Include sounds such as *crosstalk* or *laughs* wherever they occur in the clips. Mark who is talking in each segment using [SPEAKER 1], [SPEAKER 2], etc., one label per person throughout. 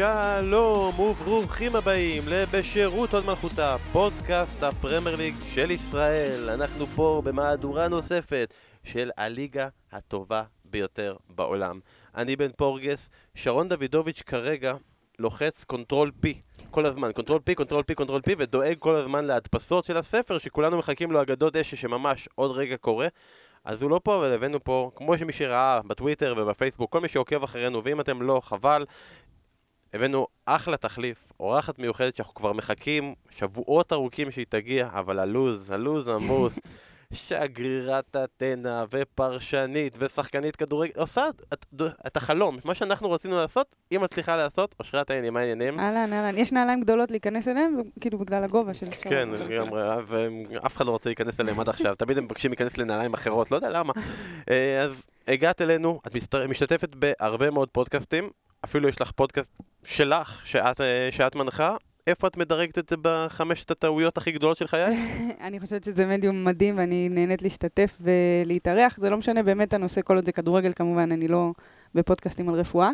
[SPEAKER 1] שלום וברוכים הבאים לבשירות הוד מלכותה, פודקאסט הפרמייר ליג של ישראל. אנחנו פה במהדורה נוספת של הליגה הטובה ביותר בעולם. אני בן פורגס, שרון דוידוביץ' כרגע לוחץ control P כל הזמן, control P, control P, control P, ודואג כל הזמן להדפסות של הספר שכולנו מחכים לו אגדות דשא שממש עוד רגע קורה. אז הוא לא פה, אבל הבאנו פה, כמו שמי שראה בטוויטר ובפייסבוק, כל מי שעוקב אחרינו, ואם אתם לא, חבל, הבאנו אחלה תחליף, אורחת מיוחדת שאנחנו כבר מחכים שבועות ארוכים שהיא תגיע, אבל הלוז, הלוז עמוס. *laughs* שגרירת אתנה ופרשנית ושחקנית כדורגל, עושה את, את החלום, מה שאנחנו רצינו לעשות, היא מצליחה לעשות, אושרת העניינים, מה העניינים?
[SPEAKER 2] אהלן, אהלן, יש נעליים גדולות להיכנס אליהם, כאילו בגלל הגובה של...
[SPEAKER 1] כן, לגמרי, ואף אחד לא רוצה להיכנס אליהם עד עכשיו, תמיד הם מבקשים להיכנס לנעליים אחרות, לא יודע למה. *laughs* אה, אז הגעת אלינו, את משתתפת בהרבה מאוד פודקאסטים, אפילו יש לך פודקאסט שלך, שאת, אה, שאת מנחה, איפה את מדרגת את זה בחמשת הטעויות הכי גדולות של חיי? *laughs*
[SPEAKER 2] אני חושבת שזה מדיום מדהים ואני נהנית להשתתף ולהתארח. זה לא משנה באמת הנושא, כל עוד זה כדורגל כמובן, אני לא בפודקאסטים על רפואה,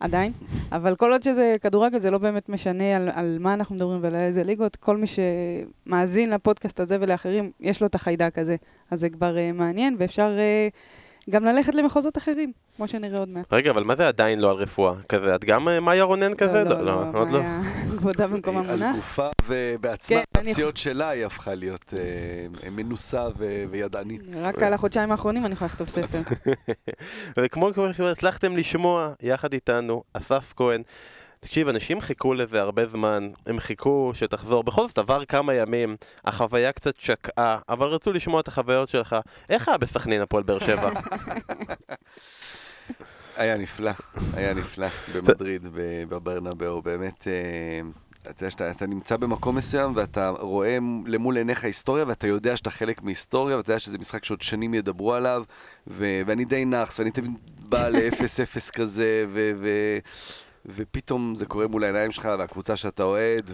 [SPEAKER 2] עדיין. *laughs* אבל כל עוד שזה כדורגל, זה לא באמת משנה על, על מה אנחנו מדברים ועל איזה ליגות. כל מי שמאזין לפודקאסט הזה ולאחרים, יש לו את החיידק הזה. אז זה כבר uh, מעניין, ואפשר... Uh, גם ללכת למחוזות אחרים, כמו שנראה עוד מעט.
[SPEAKER 1] רגע, אבל מה זה עדיין לא על רפואה? כזה, את גם אה, מאיה רונן כזה?
[SPEAKER 2] לא, לא, לא, עוד לא. *laughs* כבודה במקום המונח.
[SPEAKER 3] על גופה ובעצמה, הפציעות שלה היא הפכה להיות אה, מנוסה וידענית.
[SPEAKER 2] רק על החודשיים האחרונים אני יכולה לכתוב ספר. *laughs*
[SPEAKER 1] וכמו שהצלחתם לשמוע יחד איתנו, אסף כהן. תקשיב, אנשים חיכו לזה הרבה זמן, הם חיכו שתחזור. בכל זאת עבר כמה ימים, החוויה קצת שקעה, אבל רצו לשמוע את החוויות שלך. איך היה בסכנין הפועל באר שבע? *laughs*
[SPEAKER 3] היה נפלא, היה נפלא במדריד, בברנבאו, באמת... אה, אתה יודע שאתה נמצא במקום מסוים ואתה רואה למול עיניך היסטוריה ואתה יודע שאתה חלק מהיסטוריה ואתה יודע שזה משחק שעוד שנים ידברו עליו ו- ואני די נאחס ואני תמיד בא ל-0-0 כזה ו- ו- ופתאום זה קורה מול העיניים שלך, והקבוצה שאתה אוהד,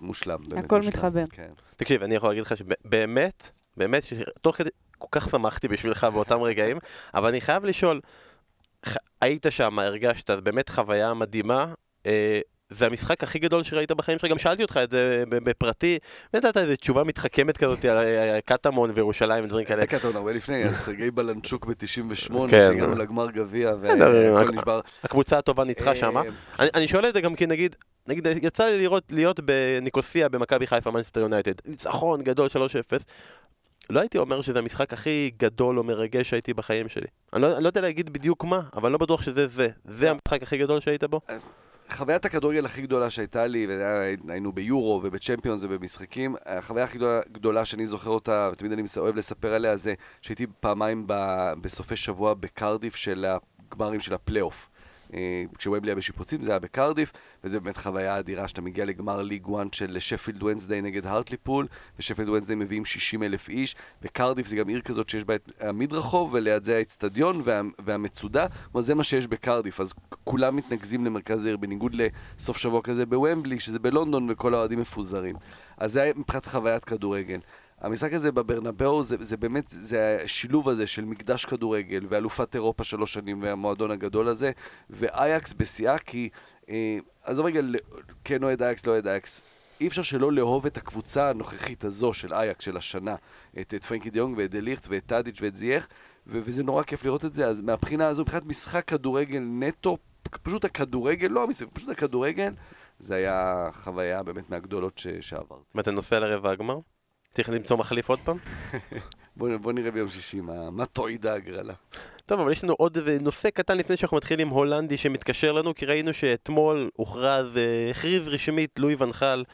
[SPEAKER 3] ומושלם.
[SPEAKER 2] הכל מתחבר.
[SPEAKER 1] כן. תקשיב, אני יכול להגיד לך שבאמת, באמת, תוך כדי, כל כך שמחתי בשבילך באותם רגעים, אבל אני חייב לשאול, היית שם, הרגשת, באמת חוויה מדהימה. אה, זה המשחק הכי גדול שראית בחיים שלך, גם שאלתי אותך את זה בפרטי, ונתת איזו תשובה מתחכמת כזאת על אה, קטמון וירושלים ודברים כאלה.
[SPEAKER 3] זה קטמון הרבה לפני, על סרגי בלנצ'וק ב-98, כן. שהגענו לגמר גביע והכל נשבר.
[SPEAKER 1] הקבוצה הטובה ניצחה אה, שמה. אני שואל את זה גם כי נגיד, נגיד יצא לי לראות, להיות בניקוסיה במכבי חיפה מנסטר יונייטד, ניצחון גדול 3-0. לא הייתי אומר שזה המשחק הכי גדול או מרגש שהייתי בחיים שלי. אני לא, אני לא יודע להגיד בדיוק מה, אבל לא בטוח שזה זה. זה המשחק הכי גדול שהיית בו?
[SPEAKER 3] חוויית הכדורגל הכי גדולה שהייתה לי, והיינו ביורו ובצ'מפיונס ובמשחקים, החוויה הכי גדולה, גדולה שאני זוכר אותה, ותמיד אני אוהב לספר עליה, זה שהייתי פעמיים ב, בסופי שבוע בקרדיף של הגמרים של הפלייאוף. אה, כשוומבלי היה בשיפוצים, זה היה בקרדיף, וזה באמת חוויה אדירה שאתה מגיע לגמר ליג 1 של שפילד ונסדיי נגד הרטליפול, ושפילד ונסדיי מביאים 60 אלף איש, וקרדיף זה גם עיר כזאת שיש בה את המדרחוב, וליד זה האצטדיון וה, והמצודה, כלומר זה מה שיש בקרדיף, אז כולם מתנקזים למרכז העיר, בניגוד לסוף שבוע כזה בוומבלי, שזה בלונדון וכל האוהדים מפוזרים. אז זה היה מבחינת חוויית כדורגל. המשחק הזה בברנבאו זה, זה באמת, זה השילוב הזה של מקדש כדורגל ואלופת אירופה שלוש שנים והמועדון הגדול הזה ואייקס בשיאה כי, אה, עזוב רגע, כן אוהד אייקס, לא אוהד אייקס אי אפשר שלא לאהוב את הקבוצה הנוכחית הזו של אייקס של השנה את, את פרנקי דיונג ואת דליכט ואת טאדיץ' ואת זייח ו- וזה נורא כיף לראות את זה אז מהבחינה הזו, מבחינת משחק כדורגל נטו פשוט הכדורגל, לא המשחק, פשוט הכדורגל זה היה חוויה באמת מהגדולות ש- שעברתי.
[SPEAKER 1] ואתה נוסע לרבע הגמר? צריך למצוא מחליף עוד פעם? *laughs*
[SPEAKER 3] בוא, בוא נראה ביום שישי מה, מה תועיד ההגרלה.
[SPEAKER 1] טוב, אבל יש לנו עוד נושא קטן לפני שאנחנו מתחילים הולנדי שמתקשר לנו, כי ראינו שאתמול הוכרז, הכריז רשמית לואי ונחל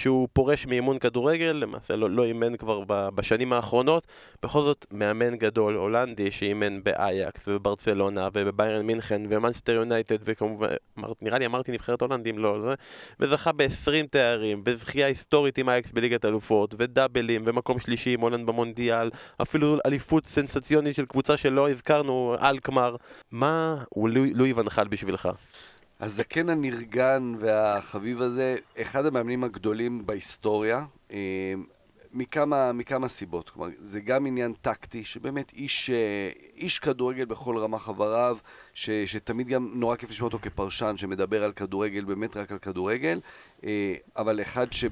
[SPEAKER 1] שהוא פורש מאימון כדורגל, למעשה לא, לא אימן כבר בשנים האחרונות, בכל זאת מאמן גדול הולנדי שאימן באייקס ובברצלונה ובביירן מינכן ומנסטר יונייטד וכמובן, נראה לי אמרתי נבחרת הולנדים, לא, זה, וזכה ב-20 תארים, בזכייה היסטורית עם אייקס בליגת אלופות, ודאבלים, ומקום שלישי עם הולנד במונדיאל, אפילו אליפות סנסציונית של קבוצה שלא הזכרנו, אלקמר. מה הוא לואי ונחל בשבילך?
[SPEAKER 3] הזקן הנרגן והחביב הזה, אחד המאמנים הגדולים בהיסטוריה. אה, מכמה, מכמה סיבות. כלומר, זה גם עניין טקטי, שבאמת איש, אה, איש כדורגל בכל רמה חבריו, ש, שתמיד גם נורא כיף לשמוע אותו כפרשן, שמדבר על כדורגל, באמת רק על כדורגל, אה, אבל אחד ש...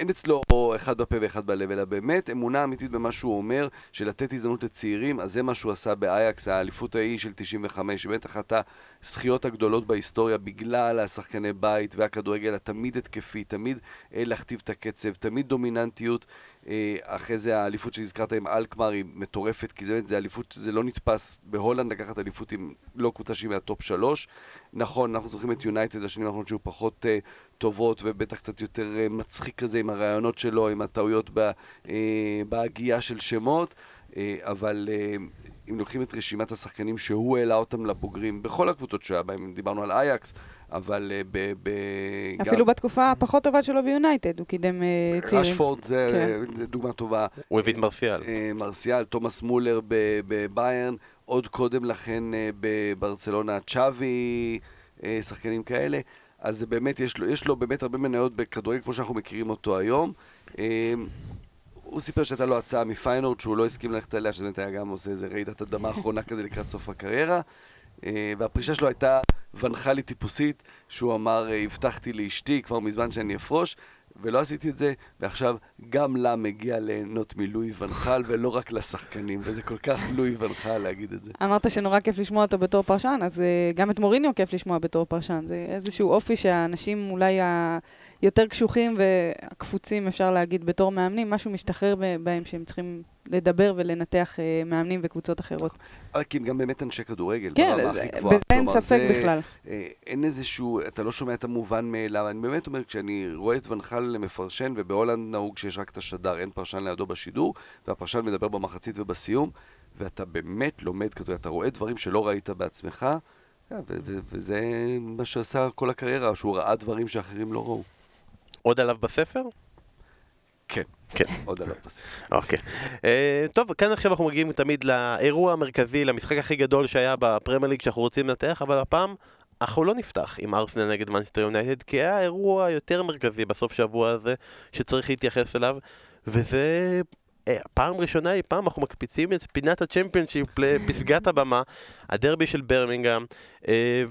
[SPEAKER 3] אין אצלו אחד בפה ואחד בלב, אלא באמת אמונה אמיתית במה שהוא אומר, של לתת הזדמנות לצעירים, אז זה מה שהוא עשה באייקס, האליפות ההיא של 95, באמת אחת הזכיות הגדולות בהיסטוריה, בגלל השחקני בית והכדורגל התמיד התקפי, תמיד אה, להכתיב את הקצב, תמיד דומיננטיות. אה, אחרי זה האליפות שהזכרת עם אלקמר היא מטורפת, כי זה באמת, זה אליפות שזה לא נתפס בהולנד לקחת אליפות עם לא קבוצה שהיא מהטופ שלוש. נכון, אנחנו זוכרים את יונייטד השנים האחרונות שהיו פחות אה, טובות ובטח קצת יותר אה, מצחיק כזה עם הרעיונות שלו, עם הטעויות בה, אה, בהגייה של שמות, אה, אבל אם לוקחים את רשימת השחקנים שהוא העלה אותם לבוגרים בכל הקבוצות שהיה בהם, דיברנו על אייקס, אבל ב... ב
[SPEAKER 2] אפילו גם... בתקופה הפחות טובה שלו ביונייטד, הוא קידם צעירים.
[SPEAKER 3] רשפורד זה כן. דוגמה טובה.
[SPEAKER 1] הוא הביא את מרסיאל.
[SPEAKER 3] מרסיאל, תומאס מולר בביירן. עוד קודם לכן אה, בברצלונה צ'אבי, אה, שחקנים כאלה. אז זה באמת, יש לו, יש לו באמת הרבה מניות בכדורגל כמו שאנחנו מכירים אותו היום. אה, הוא סיפר שהייתה לו הצעה מפיינורד שהוא לא הסכים ללכת עליה, שזה באמת היה גם עושה איזה רעידת אדמה *laughs* אחרונה כזה לקראת סוף הקריירה. והפרישה שלו הייתה ואן חאלית טיפוסית, שהוא אמר, הבטחתי לאשתי כבר מזמן שאני אפרוש, ולא עשיתי את זה, ועכשיו גם לה מגיע ליהנות מלואי ואן חאל, ולא רק לשחקנים, וזה כל כך לואי ואן חאל להגיד את זה.
[SPEAKER 2] אמרת שנורא כיף לשמוע אותו בתור פרשן, אז uh, גם את מוריניו כיף לשמוע בתור פרשן. זה איזשהו אופי שהאנשים אולי ה... יותר קשוחים וקפוצים, אפשר להגיד, בתור מאמנים, משהו משתחרר בהם שהם צריכים לדבר ולנתח uh, מאמנים וקבוצות אחרות.
[SPEAKER 3] כי הם גם באמת אנשי כדורגל,
[SPEAKER 2] כן, ברמה הכי גבוהה. בזה אין ספק זה, בכלל.
[SPEAKER 3] אה, אין איזשהו, אתה לא שומע את המובן מאליו. אני באמת אומר, כשאני רואה את ונחל מפרשן, ובהולנד נהוג שיש רק את השדר, אין פרשן לידו בשידור, והפרשן מדבר במחצית ובסיום, ואתה באמת לומד כדורגל, אתה רואה דברים שלא ראית בעצמך, אה, וזה מה שעשה כל הקריירה, שהוא ראה דברים שאחרים לא ראו.
[SPEAKER 1] עוד עליו בספר?
[SPEAKER 3] כן.
[SPEAKER 1] כן.
[SPEAKER 3] עוד עליו בספר.
[SPEAKER 1] אוקיי. Uh, טוב, כאן עכשיו אנחנו מגיעים תמיד לאירוע המרכזי, למשחק הכי גדול שהיה בפרמייר ליג שאנחנו רוצים לנתח, אבל הפעם אנחנו לא נפתח עם ארסנל נגד מנסטר יונייטד, כי היה אירוע יותר מרכזי בסוף שבוע הזה שצריך להתייחס אליו, וזה אה, פעם ראשונה אי פעם אנחנו מקפיצים את פינת הצ'מפיונשיפ לפסגת הבמה, הדרבי של ברמינגהם, אה,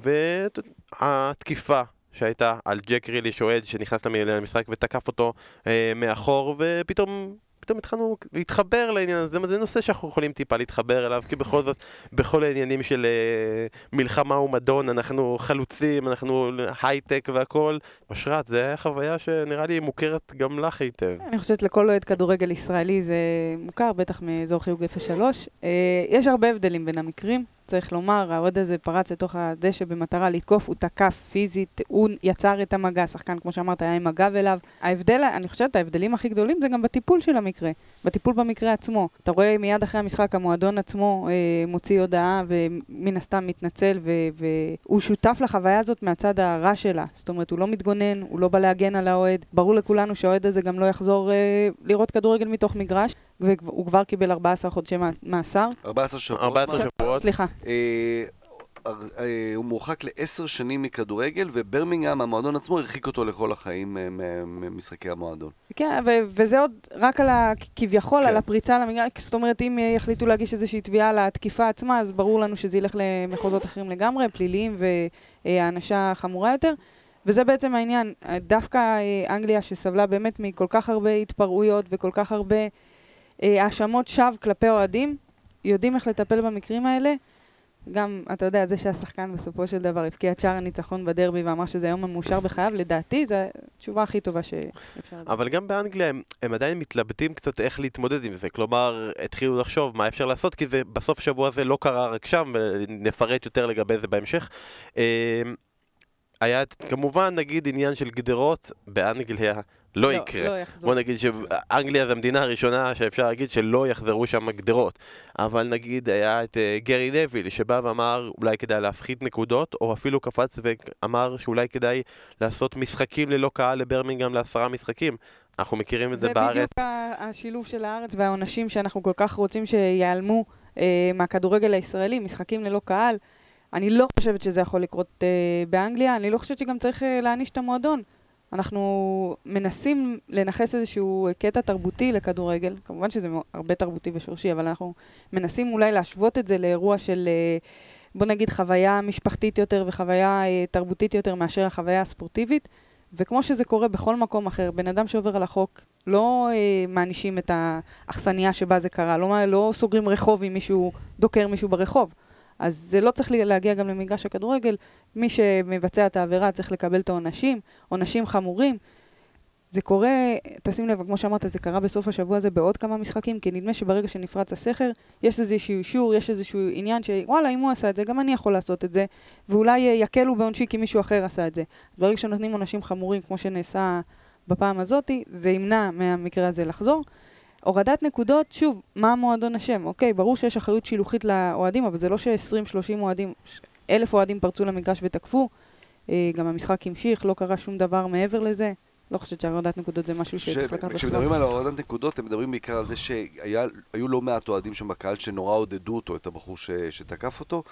[SPEAKER 1] והתקיפה שהייתה על ג'ק רילי שועד שנכנס למשחק ותקף אותו אה, מאחור ופתאום פתאום התחלנו להתחבר לעניין הזה, זה נושא שאנחנו יכולים טיפה להתחבר אליו, כי בכל זאת, בכל העניינים של uh, מלחמה ומדון, אנחנו חלוצים, אנחנו הייטק והכל. אושרת, זו הייתה חוויה שנראה לי מוכרת גם לך היטב.
[SPEAKER 2] אני חושבת לכל אוהד כדורגל ישראלי זה מוכר, בטח מאזור חיוג 03. Uh, יש הרבה הבדלים בין המקרים. צריך לומר, האוהד הזה פרץ לתוך הדשא במטרה לתקוף, הוא תקף פיזית, הוא יצר את המגע, שחקן, כמו שאמרת, היה עם הגב אליו. ההבדל, אני חושבת, ההבדלים הכי גדולים זה גם בטיפול של המקרה, בטיפול במקרה עצמו. אתה רואה מיד אחרי המשחק, המועדון עצמו אה, מוציא הודעה ומן הסתם מתנצל, והוא שותף לחוויה הזאת מהצד הרע שלה. זאת אומרת, הוא לא מתגונן, הוא לא בא להגן על האוהד. ברור לכולנו שהאוהד הזה גם לא יחזור אה, לראות כדורגל מתוך מגרש. והוא כבר קיבל 14 חודשי מאסר.
[SPEAKER 3] 14 שבועות.
[SPEAKER 1] 14 שבועות.
[SPEAKER 2] סליחה.
[SPEAKER 3] אה, אה, הוא מורחק לעשר שנים מכדורגל, וברמינגהם, המועדון עצמו, הרחיק אותו לכל החיים אה, ממשחקי המועדון.
[SPEAKER 2] כן, וזה עוד רק על ה... כביכול, על כן. הפריצה למגרש. זאת אומרת, אם יחליטו להגיש איזושהי תביעה על התקיפה עצמה, אז ברור לנו שזה ילך למחוזות אחרים לגמרי, פליליים והענשה חמורה יותר. וזה בעצם העניין. דווקא אנגליה, שסבלה באמת מכל כך הרבה התפרעויות וכל כך הרבה האשמות שווא כלפי אוהדים, יודעים איך לטפל במקרים האלה. גם, אתה יודע, זה שהשחקן בסופו של דבר הבקיע את שער הניצחון בדרבי ואמר שזה היום המאושר בחייו, לדעתי זו התשובה הכי טובה שאפשר לדעת.
[SPEAKER 1] אבל גם באנגליה הם, הם עדיין מתלבטים קצת איך להתמודד עם זה. כלומר, התחילו לחשוב מה אפשר לעשות, כי זה בסוף שבוע הזה לא קרה רק שם, ונפרט יותר לגבי זה בהמשך. אמ, היה כמובן, נגיד, עניין של גדרות באנגליה. לא, לא יקרה. לא בוא נגיד שאנגליה זו המדינה הראשונה שאפשר להגיד שלא יחזרו שם גדרות. אבל נגיד היה את uh, גרי נביל שבא ואמר אולי כדאי להפחית נקודות, או אפילו קפץ ואמר שאולי כדאי לעשות משחקים ללא קהל לברמינגהם לעשרה משחקים. אנחנו מכירים את זה, זה בארץ. זה
[SPEAKER 2] בדיוק השילוב של הארץ והעונשים שאנחנו כל כך רוצים שיעלמו אה, מהכדורגל הישראלי, משחקים ללא קהל. אני לא חושבת שזה יכול לקרות אה, באנגליה, אני לא חושבת שגם צריך אה, להעניש את המועדון. אנחנו מנסים לנכס איזשהו קטע תרבותי לכדורגל, כמובן שזה הרבה תרבותי ושורשי, אבל אנחנו מנסים אולי להשוות את זה לאירוע של, אה, בוא נגיד, חוויה משפחתית יותר וחוויה אה, תרבותית יותר מאשר החוויה הספורטיבית. וכמו שזה קורה בכל מקום אחר, בן אדם שעובר על החוק, לא אה, מענישים את האכסניה שבה זה קרה, לא, לא סוגרים רחוב אם מישהו דוקר מישהו ברחוב. אז זה לא צריך להגיע גם למגרש הכדורגל. מי שמבצע את העבירה צריך לקבל את העונשים, עונשים חמורים. זה קורה, תשים לב, כמו שאמרת, זה קרה בסוף השבוע הזה בעוד כמה משחקים, כי נדמה שברגע שנפרץ הסכר, יש איזשהו אישור, יש איזשהו עניין שוואלה, אם הוא עשה את זה, גם אני יכול לעשות את זה, ואולי יקלו בעונשי כי מישהו אחר עשה את זה. אז ברגע שנותנים עונשים חמורים, כמו שנעשה בפעם הזאת, זה ימנע מהמקרה הזה לחזור. הורדת נקודות, שוב, מה המועדון אשם? אוקיי, ברור שיש אחריות שילוחית לאוהדים, אבל זה לא ש-20-30 אוהדים, אלף אוהדים פרצו למגרש ותקפו. אה, גם המשחק המשיך, לא קרה שום דבר מעבר לזה. לא חושבת שהורדת נקודות זה משהו שצריך לקחת בחשבון.
[SPEAKER 3] כשמדברים על הורדת נקודות, הם מדברים בעיקר על זה שהיו לא מעט אוהדים שם בקהל שנורא עודדו אותו, את הבחור ש, שתקף אותו,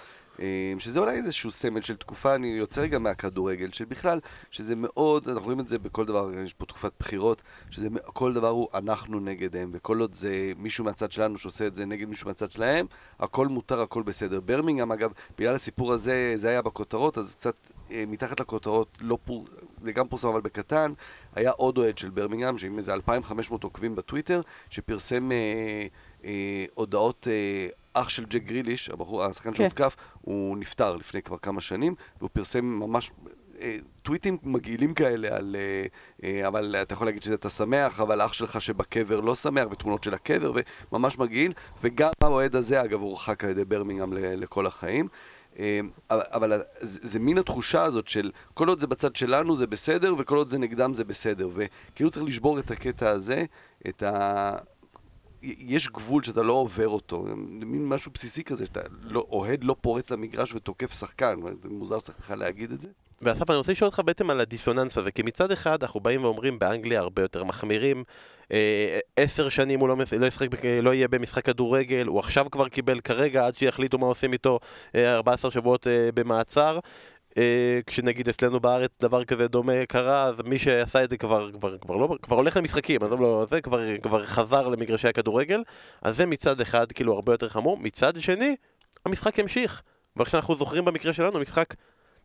[SPEAKER 3] שזה אולי איזשהו סמל של תקופה, אני יוצא רגע מהכדורגל, שבכלל, שזה מאוד, אנחנו רואים את זה בכל דבר, יש פה תקופת בחירות, שזה כל דבר הוא אנחנו נגדם, וכל עוד זה מישהו מהצד שלנו שעושה את זה נגד מישהו מהצד שלהם, הכל מותר, הכל בסדר. ברמינגהם, אגב, בגלל הסיפור הזה, זה היה בכותרות, אז קצת אה, מתחת לכותרות, לא פור... זה גם פורסם אבל בקטן, היה עוד אוהד של ברמינגהם, עם איזה 2,500 עוקבים בטוויטר, שפרסם אה, אה, הודעות, אה, אח של ג'ק גריליש, הבחור, השחקן כן. שהותקף, הוא נפטר לפני כבר כמה שנים, והוא פרסם ממש... אה, טוויטים מגעילים כאלה על... אה, אה, אבל אתה יכול להגיד שאתה שמח, אבל אח שלך שבקבר לא שמח, ותמונות של הקבר, וממש מגעיל. וגם האוהד הזה, אגב, הורחק על ידי ברמינגהם לכל החיים. אמ, אבל זה מין התחושה הזאת של כל עוד זה בצד שלנו זה בסדר, וכל עוד זה נגדם זה בסדר. וכאילו צריך לשבור את הקטע הזה, את ה... יש גבול שאתה לא עובר אותו, מין משהו בסיסי כזה, שאתה לא, אוהד לא פורץ למגרש ותוקף שחקן, זה מוזר בכלל להגיד את זה.
[SPEAKER 1] ואסף, אני רוצה לשאול אותך בעצם על הדיסוננס הזה, כי מצד אחד אנחנו באים ואומרים באנגליה הרבה יותר מחמירים, אה, עשר שנים הוא לא, לא, ישחק, לא יהיה במשחק כדורגל, הוא עכשיו כבר קיבל כרגע, עד שיחליטו מה עושים איתו, 14 אה, שבועות אה, במעצר. כשנגיד אצלנו בארץ דבר כזה דומה קרה, אז מי שעשה את זה כבר, כבר, כבר, לא, כבר הולך למשחקים, אז לא, זה כבר, כבר חזר למגרשי הכדורגל, אז זה מצד אחד כאילו הרבה יותר חמור, מצד שני, המשחק המשיך. ואיך שאנחנו זוכרים במקרה שלנו, משחק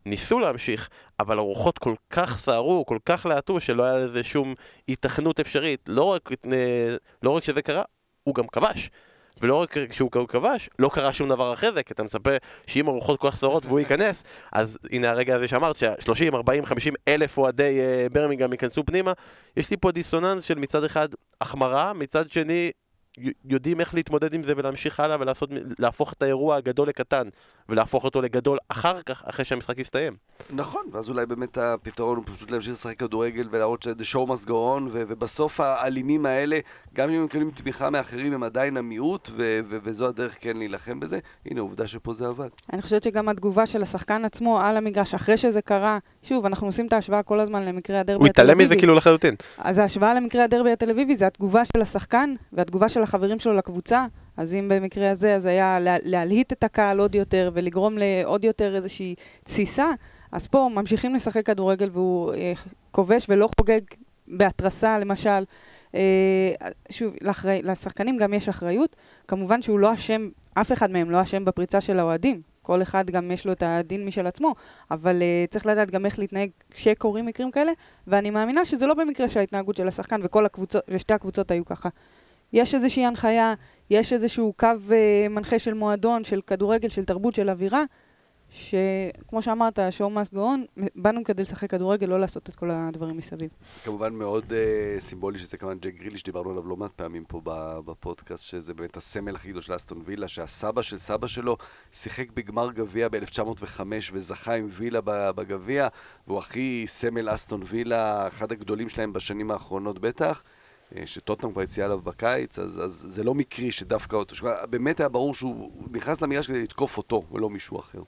[SPEAKER 1] ניסו להמשיך, אבל הרוחות כל כך סערו, כל כך להטו, שלא היה לזה שום התכנות אפשרית. לא רק, לא רק שזה קרה, הוא גם כבש. ולא רק כשהוא כבש, לא קרה שום דבר אחרי זה, כי אתה מצפה שאם הרוחות כל כך סערות והוא ייכנס, אז הנה הרגע הזה שאמרת, שה-30, 40, 50 אלף אוהדי uh, ברמינגהם ייכנסו פנימה, יש לי פה דיסוננס של מצד אחד החמרה, מצד שני יודעים איך להתמודד עם זה ולהמשיך הלאה ולהפוך את האירוע הגדול לקטן ולהפוך אותו לגדול אחר כך, אחרי שהמשחק יסתיים.
[SPEAKER 3] נכון, ואז אולי באמת הפתרון הוא פשוט להמשיך לשחק כדורגל ולהראות ש-the show must go on, ובסוף האלימים האלה, גם אם הם מקבלים תמיכה מאחרים, הם עדיין המיעוט, וזו הדרך כן להילחם בזה. הנה, עובדה שפה זה עבד.
[SPEAKER 2] אני חושבת שגם התגובה של השחקן עצמו על המגרש, אחרי שזה קרה, שוב, אנחנו עושים את ההשוואה כל הזמן למקרה הדרבי
[SPEAKER 1] התל אביבי. הוא התעלם מזה כאילו לחלוטין.
[SPEAKER 2] אז ההשוואה למקרה הדרבי התל אביבי זה התגובה של השחקן והתגובה של החברים שלו לקבוצה. אז אם במקרה הזה, אז היה לה, להלהיט את הקהל עוד יותר ולגרום לעוד יותר איזושהי תסיסה, אז פה ממשיכים לשחק כדורגל והוא אה, כובש ולא חוגג בהתרסה, למשל. אה, שוב, לאחרי, לשחקנים גם יש אחריות. כמובן שהוא לא אשם, אף אחד מהם לא אשם בפריצה של האוהדים. כל אחד גם יש לו את הדין משל עצמו, אבל uh, צריך לדעת גם איך להתנהג כשקורים מקרים כאלה, ואני מאמינה שזה לא במקרה של ההתנהגות של השחקן, וכל הקבוצות, ושתי הקבוצות היו ככה. יש איזושהי הנחיה, יש איזשהו קו uh, מנחה של מועדון, של כדורגל, של תרבות, של אווירה, שכמו שאמרת, show must go on, באנו כדי לשחק כדורגל, לא לעשות את כל הדברים מסביב.
[SPEAKER 3] כמובן מאוד uh, סימבולי שזה כמובן ג'ק גרילי, שדיברנו עליו לא מעט פעמים פה בפודקאסט, שזה באמת הסמל הכי גדול של אסטון וילה, שהסבא של סבא שלו שיחק בגמר גביע ב-1905 וזכה עם וילה בגביע, והוא הכי סמל אסטון וילה, אחד הגדולים שלהם בשנים האחרונות בטח. אה, שטוטנאם כבר הציע עליו בקיץ, אז, אז זה לא מקרי שדווקא אותו, באמת היה ברור שהוא נכנס למגרש כדי לתקוף אותו ולא מישהו אחר.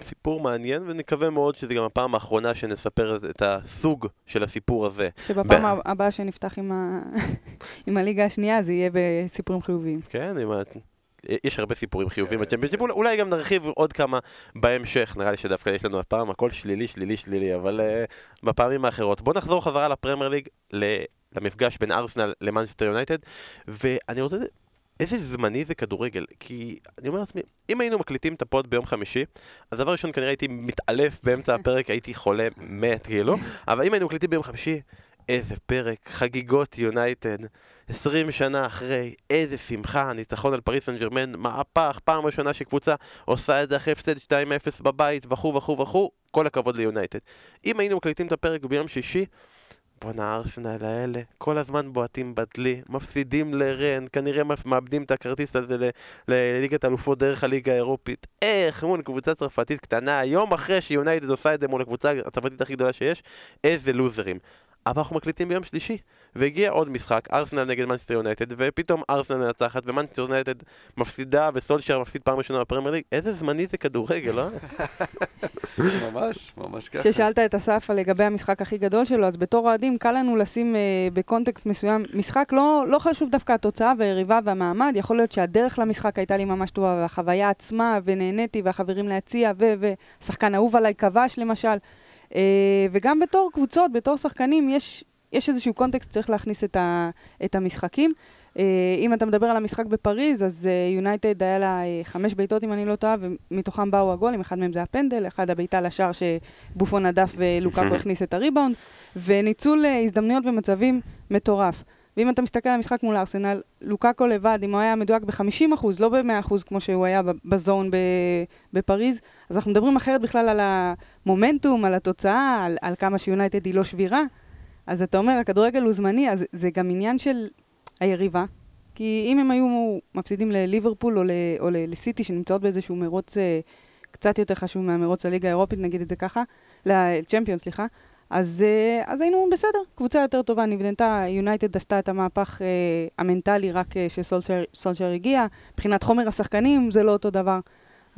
[SPEAKER 1] סיפור מעניין, ונקווה מאוד שזה גם הפעם האחרונה שנספר את הסוג של הסיפור הזה.
[SPEAKER 2] שבפעם ב... הבאה שנפתח עם, ה... *laughs* עם הליגה השנייה זה יהיה בסיפורים חיוביים.
[SPEAKER 1] כן, עם ה... יש הרבה סיפורים חיובים
[SPEAKER 3] כן,
[SPEAKER 1] בצ'מפיונשיפ. אולי- גם נרחיב עוד כמה בהמשך, נראה לי שדווקא יש לנו הפעם הכל שלילי, שלילי, שלילי, אבל אה, בפעמים האחרות. בואו נחזור חזרה לפרמייר ליג, למפגש בין ארסנל למנצ'סטר יונייטד, ואני רוצה... איזה זמני זה כדורגל, כי אני אומר לעצמי, אם היינו מקליטים את ה pod ביום חמישי, אז דבר ראשון כנראה הייתי מתעלף באמצע הפרק, *laughs* הייתי חולה מת כאילו, אבל אם היינו מקליטים ביום חמישי, איזה פרק, חגיגות יונייטד, 20 שנה אחרי, איזה שמחה, ניצחון על פריס סן ג'רמן, מהפך, פעם ראשונה שקבוצה עושה את זה אחרי הפסד 2-0 בבית, וכו' וכו' וכו', כל הכבוד ליונייטד. אם היינו מקליטים את הפרק ביום שישי, בואנה הארסנל האלה, כל הזמן בועטים בדלי, מפסידים לרן, כנראה מאבדים את הכרטיס הזה לליגת אלופות דרך הליגה האירופית. איך מול קבוצה צרפתית קטנה, יום אחרי שיונייטד עושה את זה מול הקבוצה הצרפתית הכי גדולה שיש, איזה לוזרים. אבל אנחנו מקליטים ביום שלישי, והגיע עוד משחק, ארסנל נגד מנצ'סטר יונייטד, ופתאום ארסנל מנצחת, ומנצ'סטר יונייטד מפסידה, וסולשייר מפסיד פעם ראשונה בפרמייר ליג. איזה זמני זה כדורגל, לא? *laughs*
[SPEAKER 3] ממש, ממש ככה.
[SPEAKER 2] כששאלת את אסף לגבי המשחק הכי גדול שלו, אז בתור אוהדים קל לנו לשים אה, בקונטקסט מסוים משחק, לא, לא חשוב דווקא התוצאה והיריבה והמעמד, יכול להיות שהדרך למשחק הייתה לי ממש טובה, והחוויה עצמה, ונהניתי, והחברים להציע, ו- ושחקן אהוב עליי כבש למשל. אה, וגם בתור קבוצות, בתור שחקנים, יש, יש איזשהו קונטקסט שצריך להכניס את, ה, את המשחקים. אה, אם אתה מדבר על המשחק בפריז, אז יונייטד היה לה אה, חמש בעיטות, אם אני לא טועה, ומתוכם באו הגולים, אחד מהם זה הפנדל, אחד הבעיטה לשער שבופון הדף ולוקקו *laughs* הכניס את הריבאונד, וניצול אה, הזדמנויות ומצבים מטורף. ואם אתה מסתכל על המשחק מול ארסנל, לוקקו לבד, אם הוא היה מדויק ב-50%, לא ב-100% כמו שהוא היה בזון בפריז, אז אנחנו מדברים אחרת בכלל על המומנטום, על התוצאה, על, על כמה שיונייטד היא לא שבירה. אז אתה אומר, הכדורגל הוא זמני, אז זה גם עניין של היריבה. כי אם הם היו מפסידים לליברפול או, ל- או לסיטי, שנמצאות באיזשהו מרוץ אה, קצת יותר חשוב מהמרוץ לליגה האירופית, נגיד את זה ככה, לצ'מפיון, סליחה, אז, אה, אז היינו בסדר, קבוצה יותר טובה, נבנתה, יונייטד עשתה את המהפך אה, המנטלי רק אה, שסולשר הגיע, מבחינת חומר השחקנים זה לא אותו דבר.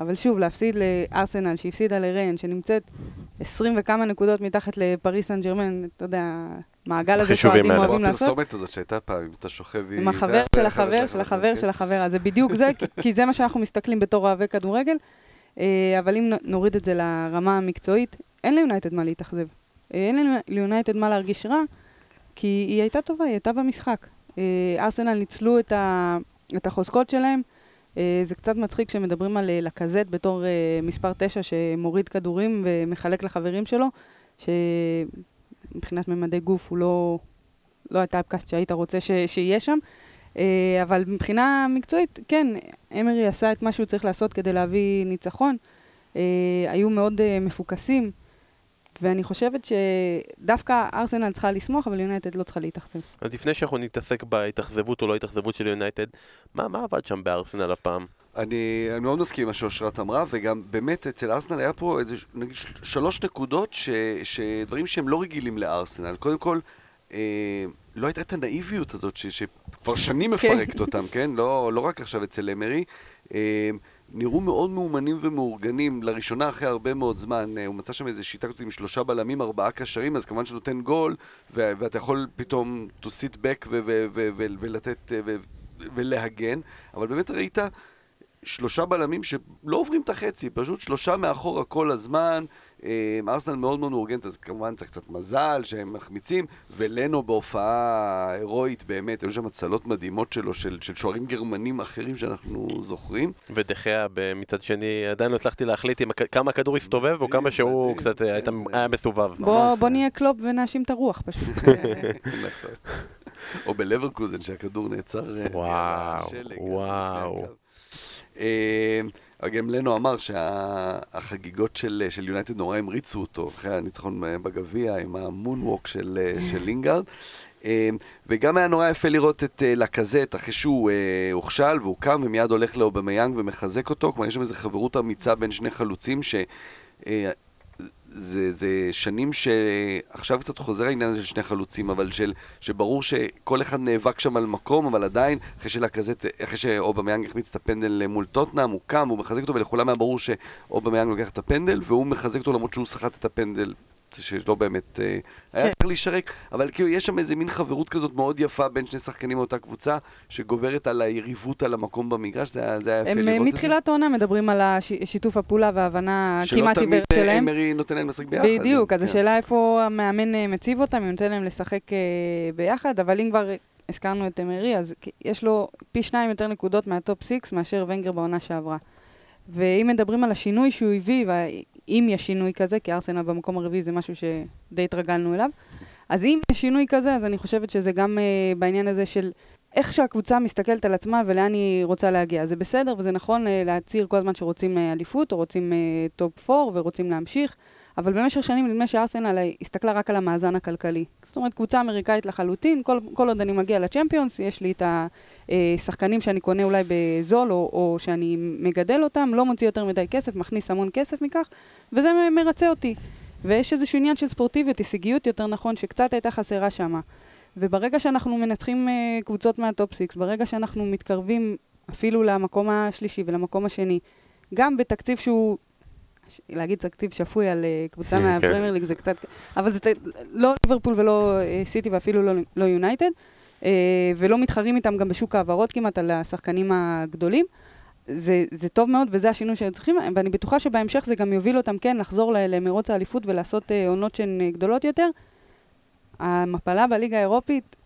[SPEAKER 2] אבל שוב, להפסיד לארסנל, שהפסידה לריין, שנמצאת 20 וכמה נקודות מתחת לפריס סן ג'רמן, אתה יודע, מעגל הזה
[SPEAKER 1] החישובים
[SPEAKER 2] שאוהדים
[SPEAKER 1] האלה.
[SPEAKER 3] כמו
[SPEAKER 2] אוהבים לעשות.
[SPEAKER 3] הפרסומת הזאת שהייתה פעם, אם אתה שוכב...
[SPEAKER 2] עם החבר של החבר של החבר של החבר, אז זה בדיוק זה, כי- זה מה שאנחנו מסתכלים בתור אוהבי כדורגל. אה, אבל אם נוריד את זה לרמה המקצועית, אין ליונייטד מה להתאכזב. אה, אין ליונייטד מה להרגיש רע, כי היא הייתה טובה, היא הייתה במשחק. אה, ארסנל ניצלו את החוזקות שלהם. אה, זה קצת מצחיק כשמדברים על אה, לקזט בתור אה, מספר 9 שמוריד כדורים ומחלק לחברים שלו, שמבחינת ממדי גוף הוא לא, לא הטייפקאסט שהיית רוצה ש, שיהיה שם. אבל מבחינה מקצועית, כן, אמרי עשה את מה שהוא צריך לעשות כדי להביא ניצחון. היו מאוד מפוקסים, ואני חושבת שדווקא ארסנל צריכה לשמוח, אבל יונייטד לא צריכה להתאכזב.
[SPEAKER 1] אז לפני שאנחנו נתעסק בהתאכזבות או לא התאכזבות של יונייטד, מה מה עבד שם בארסנל הפעם?
[SPEAKER 3] אני, אני מאוד מסכים עם מה שאושרת אמרה, וגם באמת אצל ארסנל היה פה איזה, נגיד, של- שלוש נקודות, ש, שדברים שהם לא רגילים לארסנל. קודם כל, אה, לא הייתה את הנאיביות הזאת, ש, שכבר שנים מפרקת אותם, כן? לא, לא רק עכשיו אצל אמרי. אה, נראו מאוד מאומנים ומאורגנים, לראשונה אחרי הרבה מאוד זמן. אה, הוא מצא שם איזו שיטה כזאת עם שלושה בלמים, ארבעה קשרים, אז כמובן שנותן גול, ו- ואתה יכול פתאום to sit back ו- ו- ו- ו- ולתת, אה, ו- ולהגן, אבל באמת ראית שלושה בלמים שלא עוברים את החצי, פשוט שלושה מאחורה כל הזמן. אה, ארסנל מאוד מאוד מאורגנת, אז כמובן צריך קצת מזל שהם מחמיצים, ולנו בהופעה הירואית באמת, היו שם הצלות מדהימות שלו, של, של שוערים גרמנים אחרים שאנחנו זוכרים.
[SPEAKER 1] ודחיה מצד שני, עדיין לא הצלחתי להחליט אם הכ- כמה הכדור הסתובב או כמה שהוא
[SPEAKER 3] מדהים.
[SPEAKER 1] קצת אה, היה מסובב.
[SPEAKER 2] בוא,
[SPEAKER 3] ממש,
[SPEAKER 2] בוא
[SPEAKER 3] אה.
[SPEAKER 2] נהיה קלופ ונאשים את הרוח פשוט. *laughs*
[SPEAKER 3] נכון. או בלברקוזן שהכדור נעצר אה,
[SPEAKER 1] וואו, וואו.
[SPEAKER 3] לפני הקו. אה, אבל גם לנו אמר שהחגיגות של של יונייטד נורא המריצו אותו אחרי הניצחון אה, בגביע עם ה moonwalk של אה, של לינגארד. אה, וגם היה נורא יפה לראות את אה, לקזט אחרי שהוא אה, הוכשל והוא קם ומיד הולך לאובמיאנג ומחזק אותו. כלומר, יש שם איזו חברות אמיצה בין שני חלוצים ש... זה, זה שנים שעכשיו קצת חוזר העניין הזה של שני חלוצים, אבל של, שברור שכל אחד נאבק שם על מקום, אבל עדיין, אחרי שלקזט, אחרי שאובמיאנג החמיץ את הפנדל מול טוטנאם, הוא קם, הוא מחזק אותו, ולכולם היה ברור שאובמיאנג לוקח את הפנדל, והוא מחזק אותו למרות שהוא סחט את הפנדל שלא באמת אה, היה
[SPEAKER 2] כן.
[SPEAKER 3] צריך להישרק, אבל כאילו יש שם איזה מין חברות כזאת מאוד יפה בין שני שחקנים מאותה קבוצה, שגוברת על היריבות על המקום במגרש, זה היה זה היה יפה
[SPEAKER 2] הם
[SPEAKER 3] לראות
[SPEAKER 2] אה,
[SPEAKER 3] את זה.
[SPEAKER 2] מתחילת העונה מדברים על שיתוף הפעולה וההבנה
[SPEAKER 3] שלא
[SPEAKER 2] כמעט
[SPEAKER 3] תמיד
[SPEAKER 2] עיוורת
[SPEAKER 3] אה,
[SPEAKER 2] שלהם.
[SPEAKER 3] אמרי נותן להם לשחק ביחד.
[SPEAKER 2] בדיוק, אז
[SPEAKER 3] כן.
[SPEAKER 2] השאלה איפה המאמן אה, מציב אותם, אם נותן להם לשחק אה, ביחד, אבל אם כבר הזכרנו את אמרי, אז יש לו פי שניים יותר נקודות מה top six מאשר ונגר בעונה שעברה. ואם מדברים על השינוי שהוא הביא, ואם יש שינוי כזה, כי ארסנל במקום הרביעי זה משהו שדי התרגלנו אליו, אז אם יש שינוי כזה, אז אני חושבת שזה גם uh, בעניין הזה של איך שהקבוצה מסתכלת על עצמה ולאן היא רוצה להגיע. זה בסדר וזה נכון uh, להצהיר כל הזמן שרוצים uh, אליפות, או רוצים uh, top 4 ורוצים להמשיך, אבל במשך שנים נדמה שארסנל אה, הסתכלה רק על המאזן הכלכלי. זאת אומרת, קבוצה אמריקאית לחלוטין, כל, כל עוד אני מגיע לצ'מפיונס, יש לי את השחקנים שאני קונה אולי בזול, או, או שאני מגדל אותם, לא מוציא יותר מדי כסף, מכניס המון כסף מכך, וזה מרצה אותי. ויש איזשהו עניין של ספורטיביות, הישגיות יותר נכון, שקצת הייתה חסרה שם. וברגע שאנחנו מנצחים uh, קבוצות מה top six, ברגע שאנחנו מתקרבים אפילו למקום השלישי ולמקום השני, גם בתקציב שהוא, להגיד תקציב שפוי על uh, קבוצה
[SPEAKER 1] כן.
[SPEAKER 2] מהפרמייר ליג זה קצת, אבל זה לא ליברפול ולא uh, סיטי ואפילו לא- לא יונייטד, uh, ולא מתחרים איתם גם בשוק ההעברות כמעט על השחקנים הגדולים. זה, זה טוב מאוד, וזה השינוי שהם צריכים, ואני בטוחה שבהמשך זה גם יוביל אותם, כן, לחזור למרוץ האליפות ולעשות אה, עונות שהן אה, גדולות יותר. המפלה בליגה האירופית,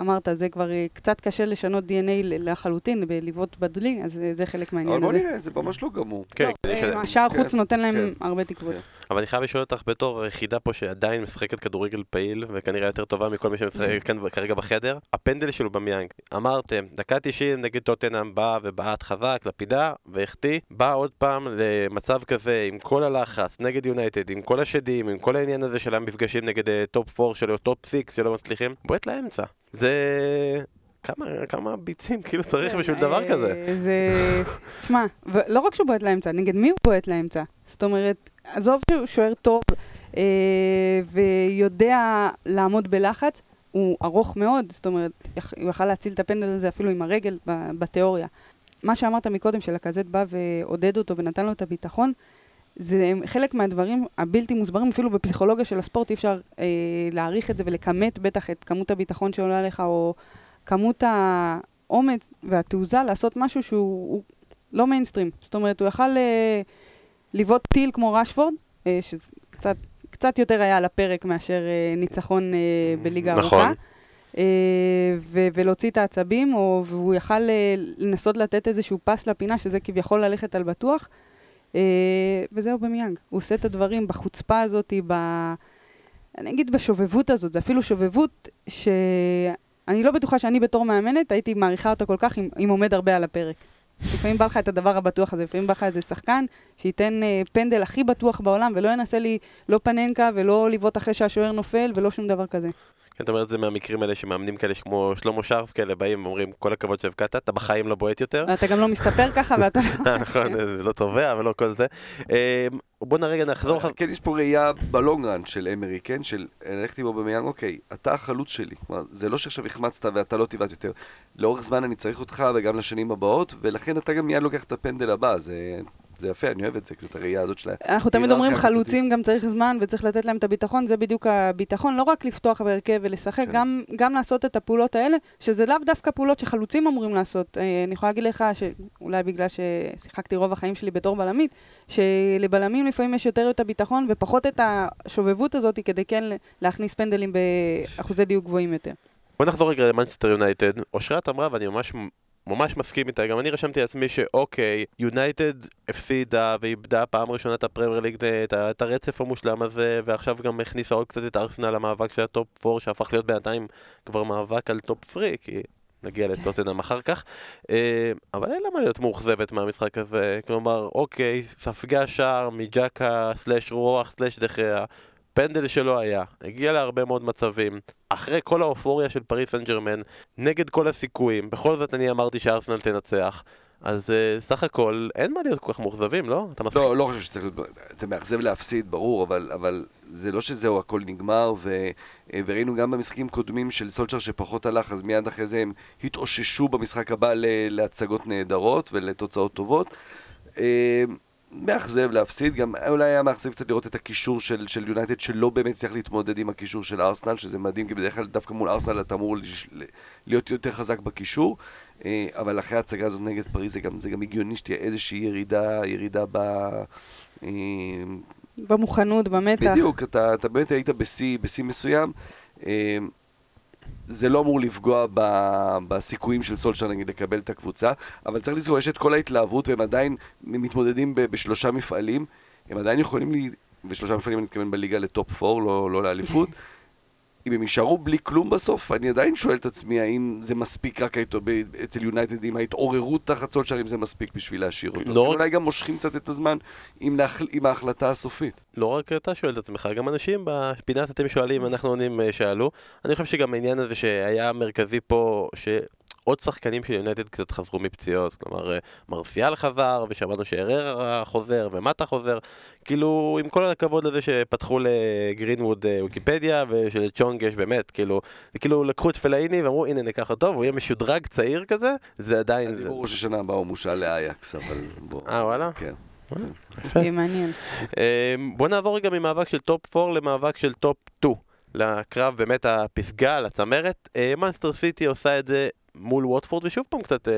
[SPEAKER 2] אמרת, זה כבר אה, קצת קשה לשנות DNA לחלוטין, בלבעוט בדלי, אז אה, זה חלק
[SPEAKER 3] אבל
[SPEAKER 2] מהעניין
[SPEAKER 3] בוא
[SPEAKER 2] הזה.
[SPEAKER 3] נראה, זה ממש לא גמור.
[SPEAKER 1] כן,
[SPEAKER 2] לא, אה,
[SPEAKER 1] ש-
[SPEAKER 2] השער
[SPEAKER 3] כן,
[SPEAKER 2] חוץ נותן להם
[SPEAKER 3] כן.
[SPEAKER 2] הרבה תקוות.
[SPEAKER 1] אבל אני חייב לשאול אותך בתור היחידה פה שעדיין משחקת כדורגל פעיל, וכנראה יותר טובה מכל מי שמשחק *laughs* כאן כרגע בחדר, הפנדל של אובמיאנג. אמרתם, דקה 90 נגד טוטנאם בא ובעט חזק לפינה, והחטיא, בא עוד פעם למצב כזה עם כל הלחץ, נגד יונייטד, עם כל השדים, עם כל העניין הזה של המפגשים נגד אה, top 4 שלו, top 6 שלא מצליחים, בועט לאמצע. זה... כמה, כמה ביצים כאילו צריך
[SPEAKER 2] כן,
[SPEAKER 1] בשביל דבר
[SPEAKER 2] אה,
[SPEAKER 1] כזה?
[SPEAKER 2] זה... תשמע, לא רק שהוא בועט לאמצע, נגד מי הוא בועט לאמצע? זאת אומרת, עזוב שהוא שוער טוב אה, ויודע לעמוד בלחץ, הוא ארוך מאוד, זאת אומרת, הוא יכל להציל את הפנדל הזה אפילו עם הרגל בתיאוריה. מה שאמרת מקודם, שלקזט בא ועודד אותו ונתן לו את הביטחון, זה חלק מהדברים הבלתי מוסברים, אפילו בפסיכולוגיה של הספורט אי אפשר אה, להעריך את זה ולכמת בטח את כמות הביטחון שעולה לך, או כמות האומץ והתעוזה לעשות משהו שהוא הוא לא מיינסטרים. זאת אומרת, הוא יכל אה, לבעוט טיל כמו רשפורד, אה, שקצת קצת יותר היה על הפרק מאשר אה, ניצחון אה, בליגה
[SPEAKER 1] נכון.
[SPEAKER 2] ארוכה. אה, ו- ולהוציא את העצבים, או, והוא יכל אה, לנסות לתת איזשהו פס לפינה, שזה כביכול ללכת על בטוח. וזהו במיאנג. הוא עושה את הדברים בחוצפה הזאת, ב... אני אגיד בשובבות הזאת, זה אפילו שובבות שאני לא בטוחה שאני בתור מאמנת הייתי מעריכה אותה כל כך אם, אם עומד הרבה על הפרק. לפעמים בא לך את הדבר הבטוח הזה, לפעמים בא לך איזה שחקן שייתן אה, פנדל הכי בטוח בעולם ולא ינסה לי לא פננקה ולא לבעוט אחרי שהשוער נופל ולא שום דבר כזה.
[SPEAKER 1] כן, אתה אומר את זה מהמקרים האלה שמאמנים כאלה כמו שלמה שרף כאלה באים ואומרים כל הכבוד שהבקעת, אתה בחיים לא בועט יותר.
[SPEAKER 2] ואתה גם לא מסתפר ככה *laughs* ואתה לא...
[SPEAKER 1] נכון, זה לא צובע ולא כל זה. אה, בוא נרגע נחזור לך.
[SPEAKER 3] כן, יש פה ראייה בלונגרן של אמרי, כן? של ללכת עם אובמיאנג, אוקיי, אתה החלוץ שלי. כלומר, זה לא שעכשיו החמצת ואתה לא תבעט יותר. לאורך זמן אני צריך אותך וגם לשנים הבאות, ולכן אתה גם מיד לוקח את הפנדל הבא. זה, זה יפה, אני אוהב את זה, את הראייה הזאת של ה...
[SPEAKER 2] אנחנו תמיד אומרים. חלוצים גם צריך זמן וצריך לתת להם את הביטחון, זה בדיוק הביטחון, לא רק לפתוח בהרכב ולשחק,
[SPEAKER 3] כן.
[SPEAKER 2] גם, גם לעשות את הפעולות האלה, שזה לאו דווקא פעולות שחלוצים אמורים לעשות. אה, אני יכולה להגיד לך, שאולי בגלל ששיחקתי רוב החיים שלי בתור בלמית, שלבלמים לפעמים יש יותר את הביטחון ופחות את השובבות הזאת כדי כן להכניס פנדלים באחוזי דיוק גבוהים יותר.
[SPEAKER 1] בוא נחזור רגע למאנסטר יונייטד. אושרת אמרה, ואני ממש ממש מסכים איתה, גם אני רשמתי לעצמי שאוקיי, יונייטד הפסידה ואיבדה פעם ראשונה את הפרמייר ליג, את, ה- את הרצף המושלם הזה, ועכשיו גם הכניסה עוד קצת את ארסנל למאבק של ה top 4, שהפך להיות בינתיים כבר מאבק על top 3, כי נגיע לטוטנאם אחר כך. אה, אבל אין לה מה להיות מאוכזבת מהמשחק הזה, כלומר, אוקיי, ספגה שער מצ'אקה slash רוח slash דחייה. פנדל שלא היה, הגיע להרבה מאוד מצבים. אחרי כל האופוריה של פריס סן ג'רמן, נגד כל הסיכויים, בכל זאת אני אמרתי שארסנל תנצח. אז uh, סך הכל, אין מה להיות כל כך מאוכזבים, לא? אתה מסכים?
[SPEAKER 3] לא, לא חושב שצריך להיות... זה מאכזב להפסיד, ברור, אבל, אבל זה לא שזהו, הכל נגמר, ו, וראינו גם במשחקים קודמים של סולצ'ר שפחות הלך, אז מיד אחרי זה הם התאוששו במשחק הבא להצגות נהדרות ולתוצאות טובות. אה, מאכזב להפסיד, גם אולי היה מאכזב קצת לראות את הקישור של, של יונייטד שלא באמת צריך להתמודד עם הקישור של ארסנל, שזה מדהים, כי בדרך כלל דווקא מול ארסנל אתה אמור להיות יותר חזק בקישור, אה, אבל אחרי ההצגה הזאת נגד פריז זה גם, זה גם הגיוני שתהיה איזושהי ירידה, ירידה ב... אה,
[SPEAKER 2] במוכנות, במתח.
[SPEAKER 3] בדיוק, אתה, אתה באמת היית בשיא, בשיא מסוים. זה לא אמור לפגוע ב, בסיכויים של סולשר נגיד לקבל את הקבוצה, אבל צריך לזכור, יש את כל ההתלהבות והם עדיין מתמודדים ב, בשלושה מפעלים, הם עדיין יכולים, לי, בשלושה מפעלים אני מתכוון בליגה לטופ 4, לא, לא לאליפות. אם הם יישארו בלי כלום בסוף, אני עדיין שואל את עצמי האם זה מספיק רק אצל יונייטד, עם ההתעוררות תחת סולשר, אם זה מספיק בשביל להשאיר אותו. לא רק... אולי גם מושכים קצת את הזמן עם, להח... עם ההחלטה הסופית.
[SPEAKER 1] לא רק אתה שואל את עצמך, גם אנשים בפינת אתם שואלים, אנחנו עונים אה, שאלו. אני חושב שגם העניין הזה שהיה מרכזי פה, ש... עוד שחקנים של יונטד קצת חזרו מפציעות, כלומר אה, מרפיאל חזר, ושמענו שארר חוזר, ומטה חוזר, כאילו עם כל הכבוד לזה שפתחו לגרינווד אה, ויקיפדיה, ושלצ'ונג יש באמת, כאילו, כאילו לקחו את פלאיני ואמרו הנה ניקח אותו, הוא יהיה משודרג צעיר כזה, זה עדיין...
[SPEAKER 3] אני ברור ששנה הבאה הוא מושל לאייקס, אבל בוא...
[SPEAKER 1] אה וואלה?
[SPEAKER 3] כן.
[SPEAKER 2] יפה. מעניין.
[SPEAKER 1] אה, בוא נעבור רגע ממאבק של טופ 4 למאבק של טופ 2. לקרב באמת הפסגה, לצמרת. מנסטר סיטי עושה את זה מול ווטפורד, ושוב פעם קצת אה,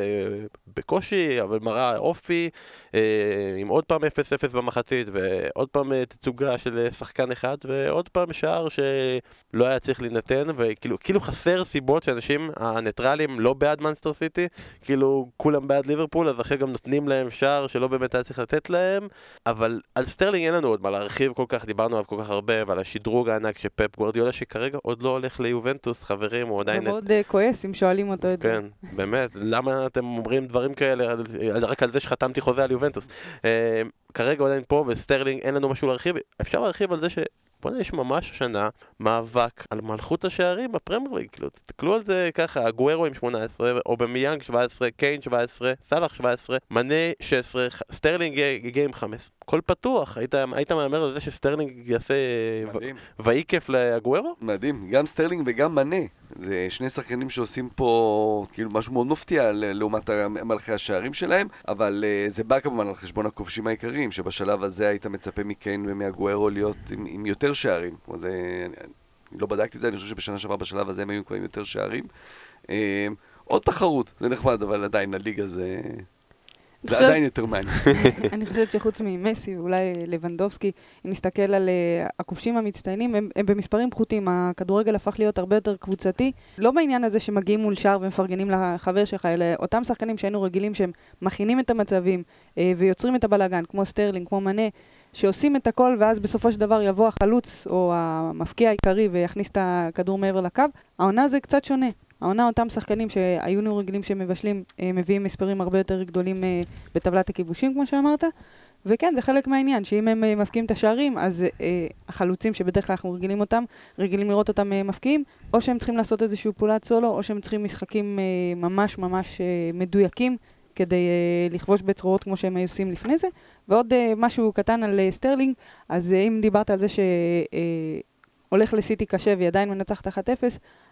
[SPEAKER 1] בקושי, אבל מראה אופי, אה, עם עוד פעם 0-0 במחצית, ועוד פעם אה, תצוגה של אה, שחקן אחד, ועוד פעם שער שלא היה צריך להינתן, וכאילו כאילו חסר סיבות שאנשים הניטרלים לא בעד מנסטר סיטי, כאילו כולם בעד ליברפול, אז אחרי גם נותנים להם שער שלא באמת היה צריך לתת להם, אבל על סטרלינג אין לנו עוד מה להרחיב כל כך, דיברנו עליו כל כך הרבה, ועל השדרוג הענק של פפ גוורדיולה, שכרגע עוד לא הולך ליובנטוס, חברים, הוא עדיין...
[SPEAKER 2] הוא מאוד כועס אם שואלים אותו את זה.
[SPEAKER 1] כן, באמת, למה אתם אומרים דברים כאלה רק על זה שחתמתי חוזה על יובנטוס? אה, כרגע עדיין פה, וסטרלינג אין לנו משהו להרחיב, אפשר להרחיב על זה ש... בוא'נה, יש ממש השנה מאבק על מלכות השערים בפרמייר ליג, כאילו, תסתכלו על זה ככה, אגוארו עם 18, אובמיאנג 17, קיין 17, סאלח 17, מנה 16, סטרלינג הגיע עם 5. הכל פתוח, היית, היית מהמר על זה שסטרלינג יעשה ויקף לאגוארו?
[SPEAKER 3] מדהים, גם סטרלינג וגם מנה. זה שני שחקנים שעושים פה כאילו משהו מאוד מפתיע לעומת מלכי השערים שלהם, אבל uh, זה בא כמובן על חשבון הכובשים העיקריים, שבשלב הזה היית מצפה מקיין ומאגוארו להיות עם, עם יותר שערים. זה, אני, אני לא בדקתי את זה, אני חושב שבשנה שעברה בשלב הזה הם היו כבר עם יותר שערים. Uh, עוד תחרות, זה נחמד, אבל עדיין הליגה זה... זה עדיין יותר מעניין. *laughs*
[SPEAKER 2] אני חושבת שחוץ ממסי ואולי לבנדובסקי, אם נסתכל על אה, הכובשים המצטיינים, הם, הם במספרים פחותים. הכדורגל הפך להיות הרבה יותר קבוצתי. לא בעניין הזה שמגיעים מול שער ומפרגנים לחבר שלך, אלא אותם שחקנים שהיינו רגילים שהם מכינים את המצבים אה, ויוצרים את הבלאגן, כמו סטרלינג, כמו מנה. שעושים את הכל, ואז בסופו של דבר יבוא החלוץ או המבקיע העיקרי ויכניס את הכדור מעבר לקו. העונה זה קצת שונה. העונה אותם שחקנים שהיו רגילים שהם מבשלים, אה, מביאים מספרים הרבה יותר גדולים אה, בטבלת הכיבושים, כמו שאמרת. וכן, זה חלק מהעניין, שאם הם אה, מבקיעים את השערים, אז החלוצים שבדרך כלל אנחנו רגילים אותם, רגילים לראות אותם מבקיעים, או שהם צריכים לעשות איזשהו פעולת סולו, או שהם צריכים משחקים ממש ממש מדויקים, כדי אה, לכבוש בצרורות כמו שהם היו עושים לפני זה. ועוד אה, משהו קטן על אה, סטרלינג, אז אה, אם דיברת על זה ש... אה, לסיטי קשה והיא עדיין מנצחת 1-0,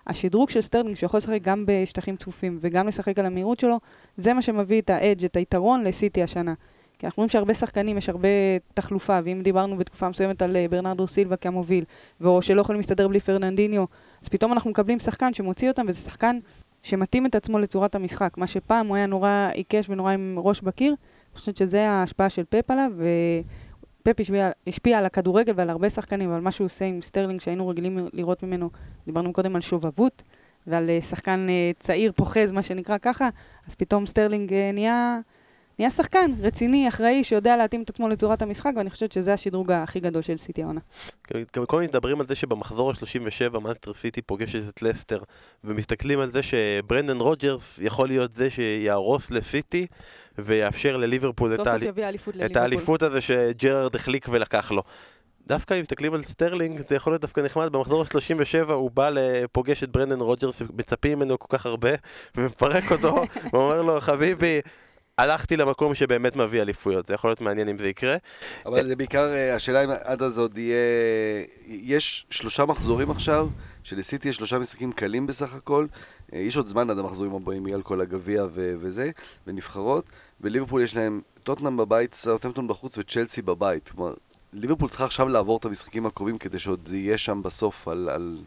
[SPEAKER 2] השדרוג של סטרלינג, שיכול לשחק גם בשטחים צפופים וגם לשחק על המהירות שלו, זה מה שמביא את ה edge, את היתרון לסיטי השנה. כי אנחנו רואים שהרבה שחקנים, יש הרבה תחלופה, ואם דיברנו בתקופה מסוימת על אה, ברנרדו סילבה כמוביל, או שלא יכולים להסתדר בלי פרננדיניו, אז פתאום אנחנו מקבלים שחקן שמוציא אותם, וזה שחקן שמתאים את עצמו לצורת המשחק. מה שפעם הוא היה נורא עיקש ונורא עם ראש בקיר, אני חושבת שזה ההשפעה של פפ עליו. פפ השפיע, השפיע על הכדורגל ועל הרבה שחקנים, ועל מה שהוא עושה עם סטרלינג שהיינו רגילים לראות ממנו. דיברנו קודם על שובבות ועל uh, שחקן uh, צעיר פוחז, מה שנקרא ככה, אז פתאום סטרלינג uh, נהיה, נהיה שחקן רציני, אחראי, שיודע להתאים את עצמו לצורת המשחק, ואני חושבת שזה השדרוג הכי גדול של סיטי העונה.
[SPEAKER 1] כל מיני מדברים על זה שבמחזור ה-37 מנצ'סטר סיטי פוגשת את לסטר, ומסתכלים על זה שברנדן רוג'רס יכול להיות זה שיהרוס לסיטי. ויאפשר לליברפול את, האל... את האליפות הזה שג'רארד החליק ולקח לו. דווקא אם מסתכלים על סטרלינג, זה יכול להיות דווקא נחמד, במחזור ה-37 הוא בא לפוגש את ברנדן רוג'רס, מצפים ממנו כל כך הרבה, ומפרק אותו, *laughs* ואומר לו, חביבי, הלכתי למקום שבאמת מביא אליפויות, זה יכול להיות מעניין אם זה יקרה.
[SPEAKER 3] אבל זה בעיקר, אה, השאלה אם עד אז עוד יהיה... יש שלושה מחזורים עכשיו, שלסיטי יש שלושה משחקים קלים בסך הכל. אה, יש עוד זמן עד המחזורים הבאים, יהיה על כל הגביע וזה, ונבחרות. בליברפול יש להם טוטנאם בבית, סרטמפטון בחוץ וצ'לסי בבית. כלומר, ליברפול צריכה עכשיו לעבור את המשחקים הקרובים כדי שעוד יהיה שם בסוף על, על,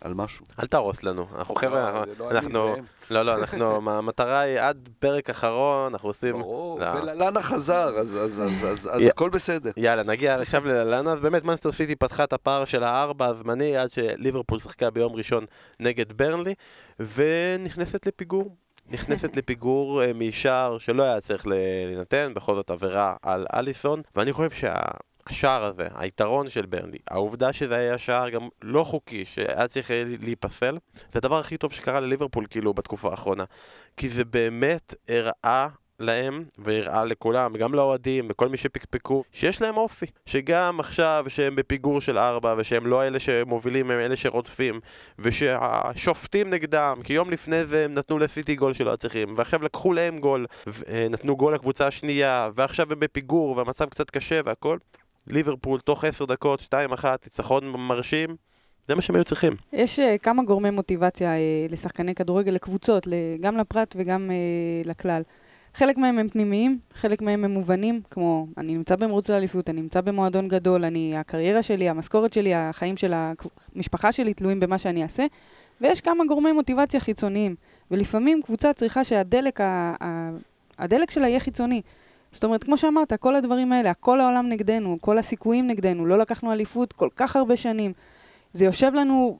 [SPEAKER 3] על משהו.
[SPEAKER 1] אל תהרוס לנו, אנחנו
[SPEAKER 3] לא,
[SPEAKER 1] חבר'ה,
[SPEAKER 3] לא
[SPEAKER 1] אנחנו. לא, לא, אנחנו, *laughs* המטרה היא עד פרק אחרון, אנחנו עושים,
[SPEAKER 3] ברור,
[SPEAKER 1] לא.
[SPEAKER 3] וללנה חזר, אז, אז, אז, אז, אז
[SPEAKER 1] יא-
[SPEAKER 3] הכל בסדר.
[SPEAKER 1] יאללה, נגיע עכשיו ללנה, אז באמת מנסטר סיטי פתחה את הפער של הארבע הזמני עד שליברפול שיחקה ביום ראשון נגד ברנלי, ונכנסת לפיגור. נכנסת *laughs* לפיגור אה, משער שלא היה צריך להינתן, בכל זאת עבירה על אליסון, ואני חושב שהשער הזה, היתרון של ברנלי, העובדה שזה היה שער גם לא חוקי, שהיה צריך להיפסל, זה הדבר הכי טוב שקרה לליברפול כאילו בתקופה האחרונה. כי זה באמת הראה להם, והראה לכולם, גם לאוהדים וכל מי שפקפקו, שיש להם אופי. שגם עכשיו שהם בפיגור של ארבע, ושהם לא אלה שמובילים, הם אלה שרודפים, ושהשופטים נגדם, כי יום לפני זה הם נתנו לסיטי גול שלא צריכים, ועכשיו לקחו להם גול, נתנו גול לקבוצה השנייה, ועכשיו הם בפיגור, והמצב קצת קשה והכל. ליברפול, תוך עשר דקות, שתיים אחת, ניצחון מרשים, זה מה שהם היו צריכים.
[SPEAKER 2] יש uh, כמה גורמי מוטיבציה uh, לשחקני כדורגל, לקבוצות, גם לפרט וגם uh, לכלל. חלק מהם הם פנימיים, חלק מהם הם מובנים, כמו אני נמצא במרוץ לאליפות, אני נמצא במועדון גדול, אני, הקריירה שלי, המשכורת שלי, החיים של המשפחה שלי תלויים במה שאני אעשה, ויש כמה גורמי מוטיבציה חיצוניים, ולפעמים קבוצה צריכה שהדלק ה, ה, הדלק שלה יהיה חיצוני. זאת אומרת, כמו שאמרת, כל הדברים האלה, כל העולם נגדנו, כל הסיכויים נגדנו, לא לקחנו אליפות כל כך הרבה שנים. זה יושב לנו,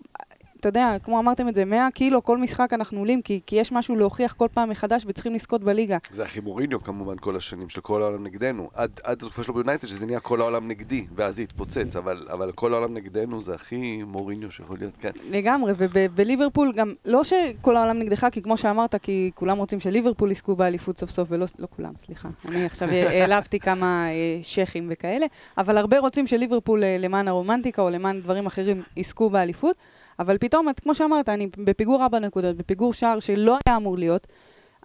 [SPEAKER 2] אתה יודע, כמו אמרתם את זה, 100 קילו כל משחק אנחנו עולים, כי, כי יש משהו להוכיח כל פעם מחדש וצריכים לזכות בליגה.
[SPEAKER 3] זה הכי מוריניו כמובן כל השנים, של כל העולם נגדנו. עד, עד התקופה שלו ביונייטד, שזה נהיה כל העולם נגדי, ואז זה התפוצץ, אבל, אבל כל העולם נגדנו זה הכי מוריניו שיכול להיות, כן.
[SPEAKER 2] לגמרי, ובליברפול גם, לא שכל העולם נגדך, כי כמו שאמרת, כי כולם רוצים שליברפול יזכו באליפות סוף סוף, ולא לא כולם, סליחה. אני עכשיו העלבתי כמה אה, שייחים וכאלה, אבל הרבה רוצים שליברפול אה, למען הרומנטיקה או למען דברים אחרים יזכו באליפות, אבל פתאום, את- כמו שאמרת, אני בפיגור ארבע נקודות, בפיגור שער שלא היה אמור להיות,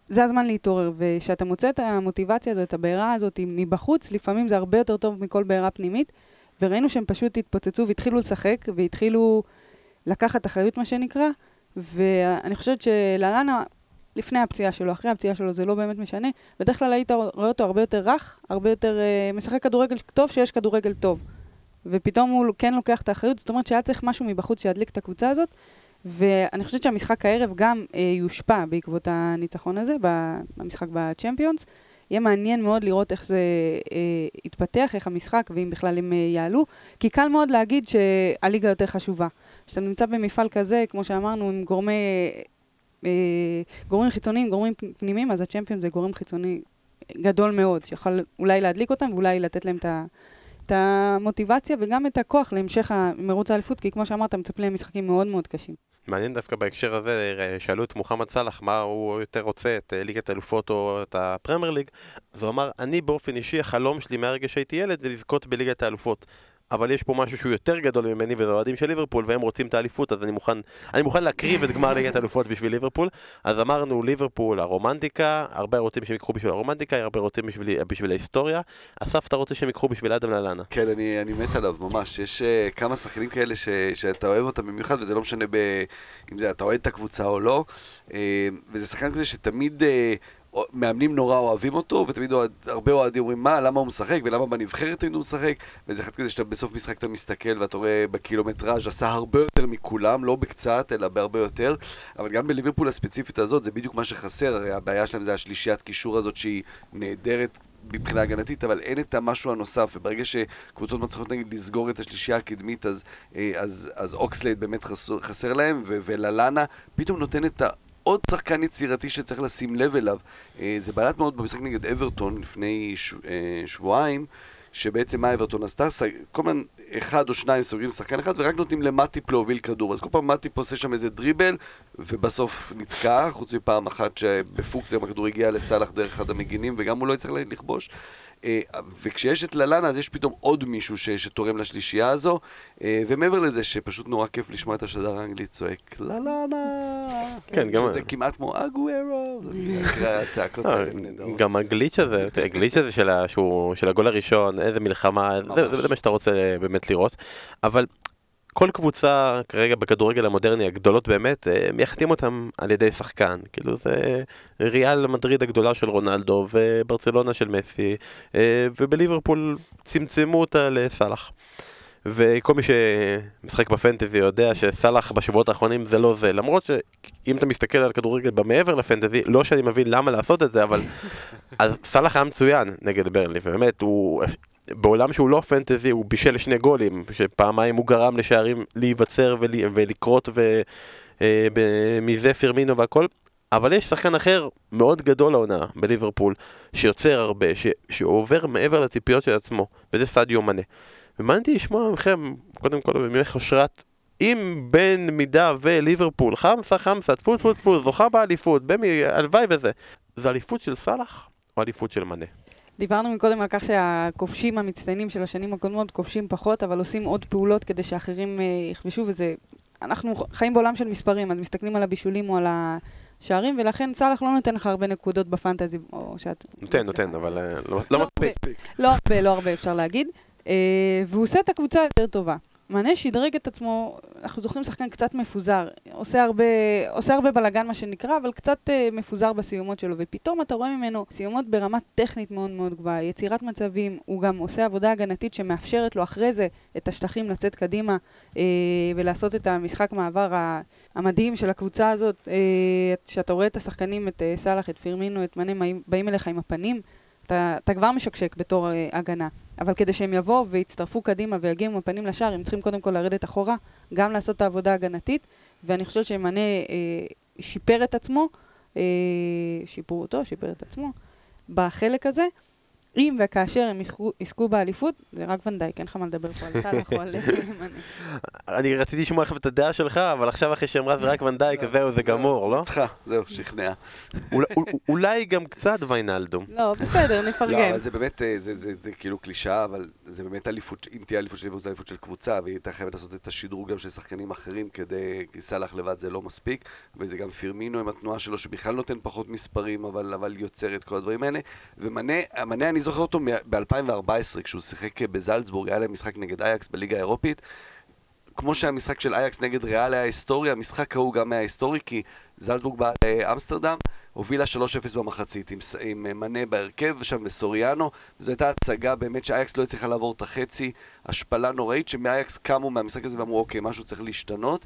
[SPEAKER 2] זה הזמן להתעורר, וכשאתה מוצא את המוטיבציה הזאת, את הבעירה הזאת מבחוץ, לפעמים זה הרבה יותר טוב מכל בעירה פנימית, וראינו שהם פשוט התפוצצו והתחילו לשחק, והתחילו לקחת אחריות, מה שנקרא, ואני חושבת שללנה, לפני הפציעה שלו, אחרי הפציעה שלו, זה לא באמת משנה. בדרך כלל היית רואה אותו הרבה יותר רך, הרבה יותר uh, משחק כדורגל טוב, שיש כדורגל טוב. ופתאום הוא כן לוקח את האחריות, זאת אומרת שהיה צריך משהו מבחוץ שידליק את הקבוצה הזאת, ואני חושבת שהמשחק הערב גם uh, יושפע בעקבות הניצחון הזה, במשחק בצ'מפיונס. יהיה מעניין מאוד לראות איך זה אה, יתפתח, איך המשחק, ואם בכלל הם אה, יעלו, כי קל מאוד להגיד שהליגה יותר חשובה. כשאתה נמצא במפעל כזה, כמו שאמרנו, עם גורמי, אה, גורמים חיצוניים, גורמים פנימיים, אז הצ'מפיון זה גורם חיצוני גדול מאוד, שיכול אולי להדליק אותם ואולי לתת להם את ה... את המוטיבציה וגם את הכוח להמשך מרוץ האליפות, כי כמו שאמרת, מצפים להם משחקים מאוד מאוד קשים.
[SPEAKER 1] מעניין דווקא בהקשר הזה, אה, שאלו את מוחמד סאלח מה הוא יותר רוצה, את אה, ליגת האלופות או את הפרמייר ליג, אז הוא אמר, אני באופן אישי, החלום שלי מהרגע שהייתי ילד זה לזכות בליגת האלופות. אבל יש פה משהו שהוא יותר גדול ממני וזה אוהדים של ליברפול והם רוצים את האליפות אז אני מוכן, אני מוכן להקריב את גמר ליגת האלופות בשביל ליברפול אז אמרנו ליברפול הרומנטיקה הרבה רוצים שהם ייקחו בשביל הרומנטיקה הרבה רוצים בשביל, בשביל ההיסטוריה אסף אתה רוצה שהם ייקחו בשביל אדם ללאנה
[SPEAKER 3] כן, אני, אני מת עליו, ממש. יש uh, כמה שחקנים כאלה ש, שאתה אוהב אותם במיוחד, וזה לא משנה ב, אם זה אתה אוהד את הקבוצה או לא. Uh, וזה שחקן כזה שתמיד uh, מאמנים נורא אוהבים אותו, ותמיד אוהד, הרבה אוהדים אומרים, מה, למה הוא משחק, ולמה בנבחרת הוא משחק. וזה אחד כזה שאתה בסוף משחק אתה מסתכל, ואתה רואה בקילומטראז' עשה הרבה יותר מכולם, לא בקצת, אלא בהרבה יותר. אבל גם בליברפול הספציפית הזאת, זה בדיוק מה שחסר, הרי הבעיה שלהם זה השלישיית קישור הזאת שהיא נהדרת מבחינה הגנתית, אבל אין את המשהו הנוסף, וברגע שקבוצות מצליחות נגיד לסגור את השלישייה הקדמית, אז, אה, אז, אז אוקסלייד באמת חסר, חסר להם, וללאנה פתאום נותן את. עוד שחקן יצירתי שצריך לשים לב אליו. אה, זה בלט מאוד במשחק נגד אברטון לפני. אה, שבועיים, שבעצם מה אברטון עשתה? כל הזמן אחד או שניים סוגרים שחקן אחד ורק נותנים למטיפ להוביל כדור. אז כל פעם מטיפ עושה שם איזה דריבל ובסוף נתקע, חוץ מפעם אחת שבפוקס גם הכדור הגיע לסאלח דרך אחד המגינים וגם הוא לא יצטרך לכבוש. אה, וכשיש את ללאנה, אז יש פתאום עוד מישהו ש, שתורם לשלישייה הזו, אה, ומעבר לזה שפשוט נורא כיף לשמוע את השדר האנגלי צועק ללאנה,
[SPEAKER 1] כן, גם...
[SPEAKER 3] שזה כמעט כמו אגוארו, זה נקרא הצעקות
[SPEAKER 1] לא,
[SPEAKER 3] האלה.
[SPEAKER 1] גם הגליץ' הזה, הגליץ' הזה של הגול הראשון, איזה מלחמה. זה מה שאתה רוצה באמת לראות. אבל כל קבוצה כרגע בכדורגל המודרני, הגדולות באמת, אה, מייחדים אותם על ידי שחקן. כאילו זה ריאל מדריד הגדולה של רונלדו, וברצלונה של מסי, אה, ובליברפול צמצמו אותה לסאלח. וכל מי שמשחק בפנטזי יודע שסאלח בשבועות האחרונים זה לא זה. למרות שאם אתה מסתכל על כדורגל במעבר לפנטזי, לא שאני מבין למה לעשות את זה, אבל *laughs* סאלח היה מצוין נגד ברנלי, ובאמת הוא... בעולם שהוא לא פנטזי, הוא בישל שני גולים, שפעמיים הוא גרם לשערים להיווצר ול... ולקרות ו... אה, ב- מזה פירמינו והכל. אבל יש שחקן אחר מאוד גדול העונה בליברפול, שיוצר הרבה, ש... שעובר מעבר לציפיות של עצמו, וזה סעדיו מנה. ומעניין אותי לשמוע מכם, קודם כל ממך אושרת, אם בין מידה וליברפול, חמסה חמסה, טפו טפו טפו, זוכה באליפות, במי, הלוואי וזה, זה אליפות של סאלח או אליפות של מנה?
[SPEAKER 2] דיברנו מקודם על כך שהכובשים המצטיינים של השנים הקודמות כובשים פחות, אבל עושים עוד פעולות כדי שאחרים אה, יכבשו, וזה... אנחנו חיים בעולם של מספרים, אז מסתכלים על הבישולים או על השערים, ולכן סאלח לא נותן לך הרבה נקודות בפנטזי, או שאת...
[SPEAKER 1] נותן, נותן, אבל אה, לא- לא מספיק.
[SPEAKER 2] לא הרבה, לא הרבה אפשר להגיד. אה, והוא עושה את הקבוצה יותר טובה. מנה שדרג את עצמו, אנחנו זוכרים שחקן קצת מפוזר, עושה הרבה, עושה הרבה בלאגן מה שנקרא, אבל קצת אה, מפוזר בסיומות שלו, ופתאום אתה רואה ממנו סיומות ברמה טכנית מאוד מאוד גבוהה, יצירת מצבים, הוא גם עושה עבודה הגנתית שמאפשרת לו אחרי זה את השטחים לצאת קדימה אה, ולעשות את המשחק מעבר המדהים של הקבוצה הזאת, אה, שאתה רואה את השחקנים, את אה, סאלח, את פירמינו, את מנה, באים אליך עם הפנים, אתה, אתה כבר משקשק בתור אה, הגנה. אבל כדי שהם יבואו ויצטרפו קדימה ויגיעו עם הפנים לשער, הם צריכים קודם כל לרדת אחורה, גם לעשות את העבודה ההגנתית, ואני חושבת שמנה אה, שיפר את עצמו, אה, שיפרו אותו, שיפר את עצמו, בחלק הזה. אם וכאשר הם יזכו, באליפות, זה רק ונדייק, אין לך מה לדבר פה על סאלח או על מנה. *laughs*
[SPEAKER 1] אני רציתי לשמוע עכשיו את הדעה שלך, אבל עכשיו אחרי שאמרה זה רק ונדייק, זהו, זה גמור, לא?
[SPEAKER 3] צריכה, זהו, שכנע.
[SPEAKER 1] אולי- גם קצת ויינלדום.
[SPEAKER 2] לא, בסדר, *laughs*
[SPEAKER 3] לא,
[SPEAKER 2] נפרגן.
[SPEAKER 3] אבל זה באמת, אה, זה, זה, זה כאילו קלישאה, אבל זה באמת אליפות, אם תהיה אליפות של ליברפול, זה אליפות של קבוצה, והיא הייתה חייבת לעשות את השדרוג גם של שחקנים אחרים, כדי, כי סאלח לבד זה לא מספיק, וזה גם פירמינו עם התנועה שלו, שבכלל נותן פחות מספרים, אבל, יוצר את כל הדברים האלה. ומנה, זוכר אותו ב-2014, כשהוא שיחק בזלצבורג, היה להם משחק נגד אייקס בליגה האירופית. כמו שהמשחק של אייקס נגד ריאל היה היסטורי, המשחק ההוא גם היה היסטורי, כי זלצבורג באה לאמסטרדם, הובילה 3-0 במחצית, עם, עם אה, מנה בהרכב, שם וסוריאנו, זו הייתה הצגה באמת שאייקס לא הצליחה לעבור את החצי, השפלה נוראית, שמאייקס קמו מהמשחק הזה ואמרו, אוקיי, משהו צריך להשתנות.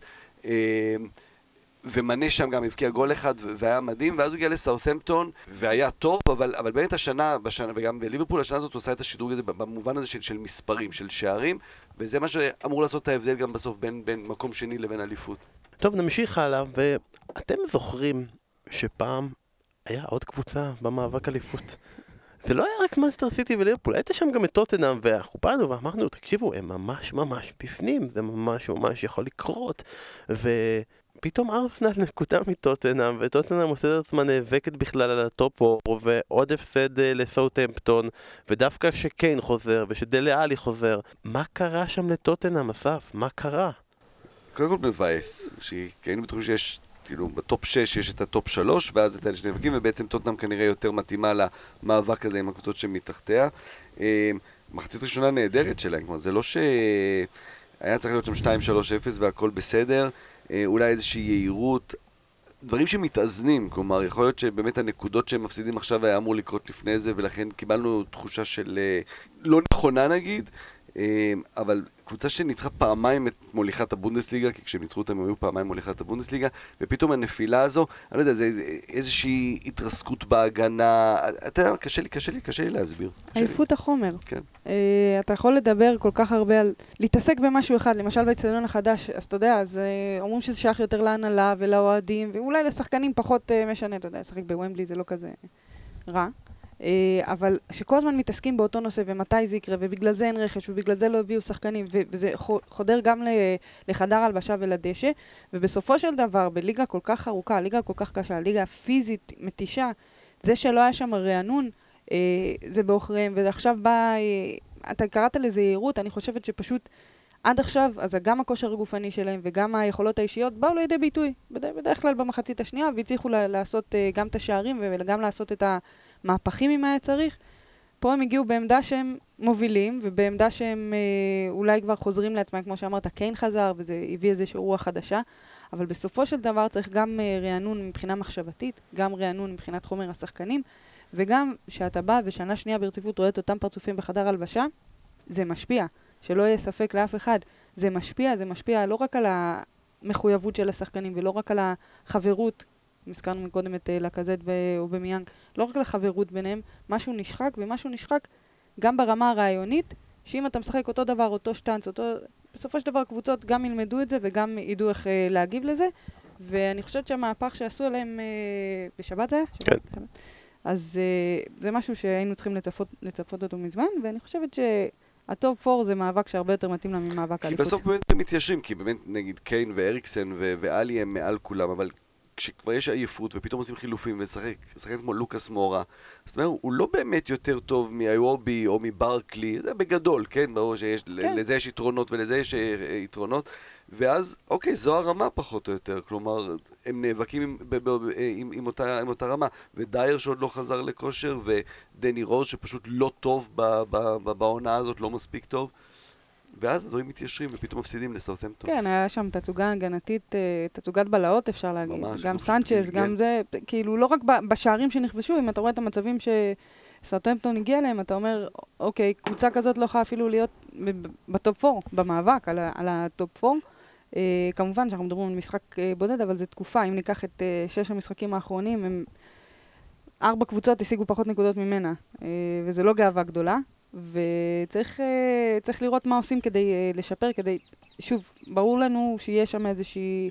[SPEAKER 3] ומנה שם גם הבקיע גול אחד ו- והיה מדהים, ואז הוא הגיע לסאות'מפטון והיה טוב, אבל, אבל באמת השנה, בשנה, וגם בליברפול, השנה הזאת הוא עושה את השדרוג הזה במובן הזה של, של מספרים, של שערים, וזה מה שאמור לעשות את ההבדל גם בסוף בין, בין מקום שני לבין אליפות.
[SPEAKER 1] טוב, נמשיך הלאה, ואתם זוכרים שפעם היה עוד קבוצה במאבק אליפות. זה לא היה רק מנצ'סטר סיטי וליברפול, הייתה שם גם את טוטנאם, ואנחנו באנו ואמרנו, תקשיבו, הם ממש ממש בפנים, זה ממש ממש יכול לקרות. ופתאום ארסנל נקודה מטוטנאם, וטוטנאם עושה את עצמה נאבקת בכלל על ה top 4, ועוד הפסד אה, לסאוטהמפטון, ודווקא שקיין חוזר, ושדלה אלי חוזר. מה קרה שם לטוטנאם, אסף? מה קרה?
[SPEAKER 3] קודם כל מבאס, כי היינו בטוחים שיש, כאילו, ב top 6 יש את ה top 3, ואז את אלה שנאבקים, ובעצם טוטנאם כנראה יותר מתאימה למאבק הזה עם הקבוצות שמתחתיה. אה, מחצית ראשונה נהדרת שלהם, כלומר, זה לא שהיה צריך להיות שם 2-3-0 והכל בסדר, אולי איזושהי יהירות. דברים שמתאזנים, כלומר, יכול להיות שבאמת הנקודות שהם מפסידים עכשיו היה אמור לקרות לפני זה, ולכן קיבלנו תחושה של אה, לא נכונה נגיד, אה, אבל קבוצה שניצחה פעמיים את מוליכת הבונדסליגה, כי כשהם ניצחו אותם הם היו פעמיים מוליכת הבונדסליגה, ופתאום הנפילה הזו, אני לא יודע, זה איזושהי התרסקות בהגנה, אתה יודע, קשה לי, קשה לי, קשה לי להסביר.
[SPEAKER 2] עייפות החומר.
[SPEAKER 3] כן.
[SPEAKER 2] Uh, אתה יכול לדבר כל כך הרבה על... להתעסק במשהו אחד, למשל באצטדיון החדש, אז אתה יודע, אז uh, אומרים שזה שייך יותר להנהלה ולאוהדים, ואולי לשחקנים פחות uh, משנה, אתה יודע, לשחק בוומבלי זה לא כזה רע. Uh, אבל שכל הזמן מתעסקים באותו נושא, ומתי זה יקרה, ובגלל זה אין רכש, ובגלל זה לא הביאו שחקנים, וזה חו- חודר גם לחדר הלבשה ולדשא, ובסופו של דבר, בליגה כל כך ארוכה, ליגה כל כך קשה, ליגה פיזית מתישה, זה שלא היה שם רענון, אה, זה בעוכריהם, ועכשיו בא, אה, אתה קראת לזה יהירות, אני חושבת שפשוט עד עכשיו, אז גם הכושר הגופני שלהם וגם היכולות האישיות באו לידי ביטוי, בדרך, כלל במחצית השנייה, והצליחו לעשות אה, גם את השערים וגם לעשות את המהפכים אם היה צריך. פה הם הגיעו בעמדה שהם מובילים, ובעמדה שהם אה, אולי כבר חוזרים לעצמם, כמו שאמרת, קיין חזר, וזה הביא איזושהי רוח חדשה, אבל בסופו של דבר צריך גם אה, רענון מבחינה מחשבתית, גם רענון מבחינת חומר השחקנים, וגם שאתה בא ושנה שנייה ברציפות רואה את אותם פרצופים בחדר הלבשה, זה משפיע. שלא יהיה ספק לאף אחד. זה משפיע, זה משפיע לא רק על המחויבות של השחקנים ולא רק על החברות, הזכרנו קודם את אה, לקזט ואובמיאנג, לא רק על החברות ביניהם, משהו נשחק, ומשהו נשחק גם ברמה הרעיונית, שאם אתה משחק אותו דבר, אותו שטאנץ, אותו... בסופו של דבר קבוצות גם ילמדו את זה וגם ידעו איך אה, להגיב לזה. ואני חושבת שהמהפך שעשו עליהם אה, בשבת זה היה?
[SPEAKER 1] כן.
[SPEAKER 2] שבת? אז אה, זה משהו שהיינו צריכים לצפות, לצפות אותו מזמן, ואני חושבת ש... ה top 4 זה מאבק שהרבה יותר מתאים לה ממאבק האליפות.
[SPEAKER 3] כי בסוף באמת הם מתיישרים, כי באמת נגיד קיין ואריקסן ואלי הם מעל כולם, אבל כשכבר יש עייפות ופתאום עושים חילופים ושחק, שחקן כמו לוקאס מורה, זאת אומרת, הוא לא באמת יותר טוב מאיובי או מברקלי, זה בגדול, כן? ברור שיש, כן. לזה יש יתרונות ולזה יש אה, יתרונות, ואז, אוקיי, זו הרמה פחות או יותר, כלומר, הם נאבקים עם, ב, ב, ב, עם, עם, אותה, עם אותה רמה, ודייר שעוד לא חזר לכושר, ודני רוז שפשוט לא טוב בעונה הזאת, לא מספיק טוב. ואז הדברים מתיישרים ופתאום מפסידים לסאוטהמפטון.
[SPEAKER 2] כן, היה שם תצוגה הגנתית, אה, תצוגת בלהות אפשר להגיד. ממש. גם סנצ'ז, גם זה, כאילו לא רק בשערים שנכבשו, אם אתה רואה את המצבים שסאוטהמפטון הגיע אליהם, אתה אומר, אוקיי, קבוצה כזאת לא יכולה אפילו להיות ב top 4, במאבק על, על ה top 4. Uh, כמובן שאנחנו מדברים על משחק uh, בודד, אבל זו תקופה, אם ניקח את uh, שש המשחקים האחרונים, הם... ארבע קבוצות השיגו פחות נקודות ממנה, uh, וזו לא גאווה גדולה. וצריך uh, לראות מה עושים כדי uh, לשפר, כדי... שוב, ברור לנו שיש שם איזושהי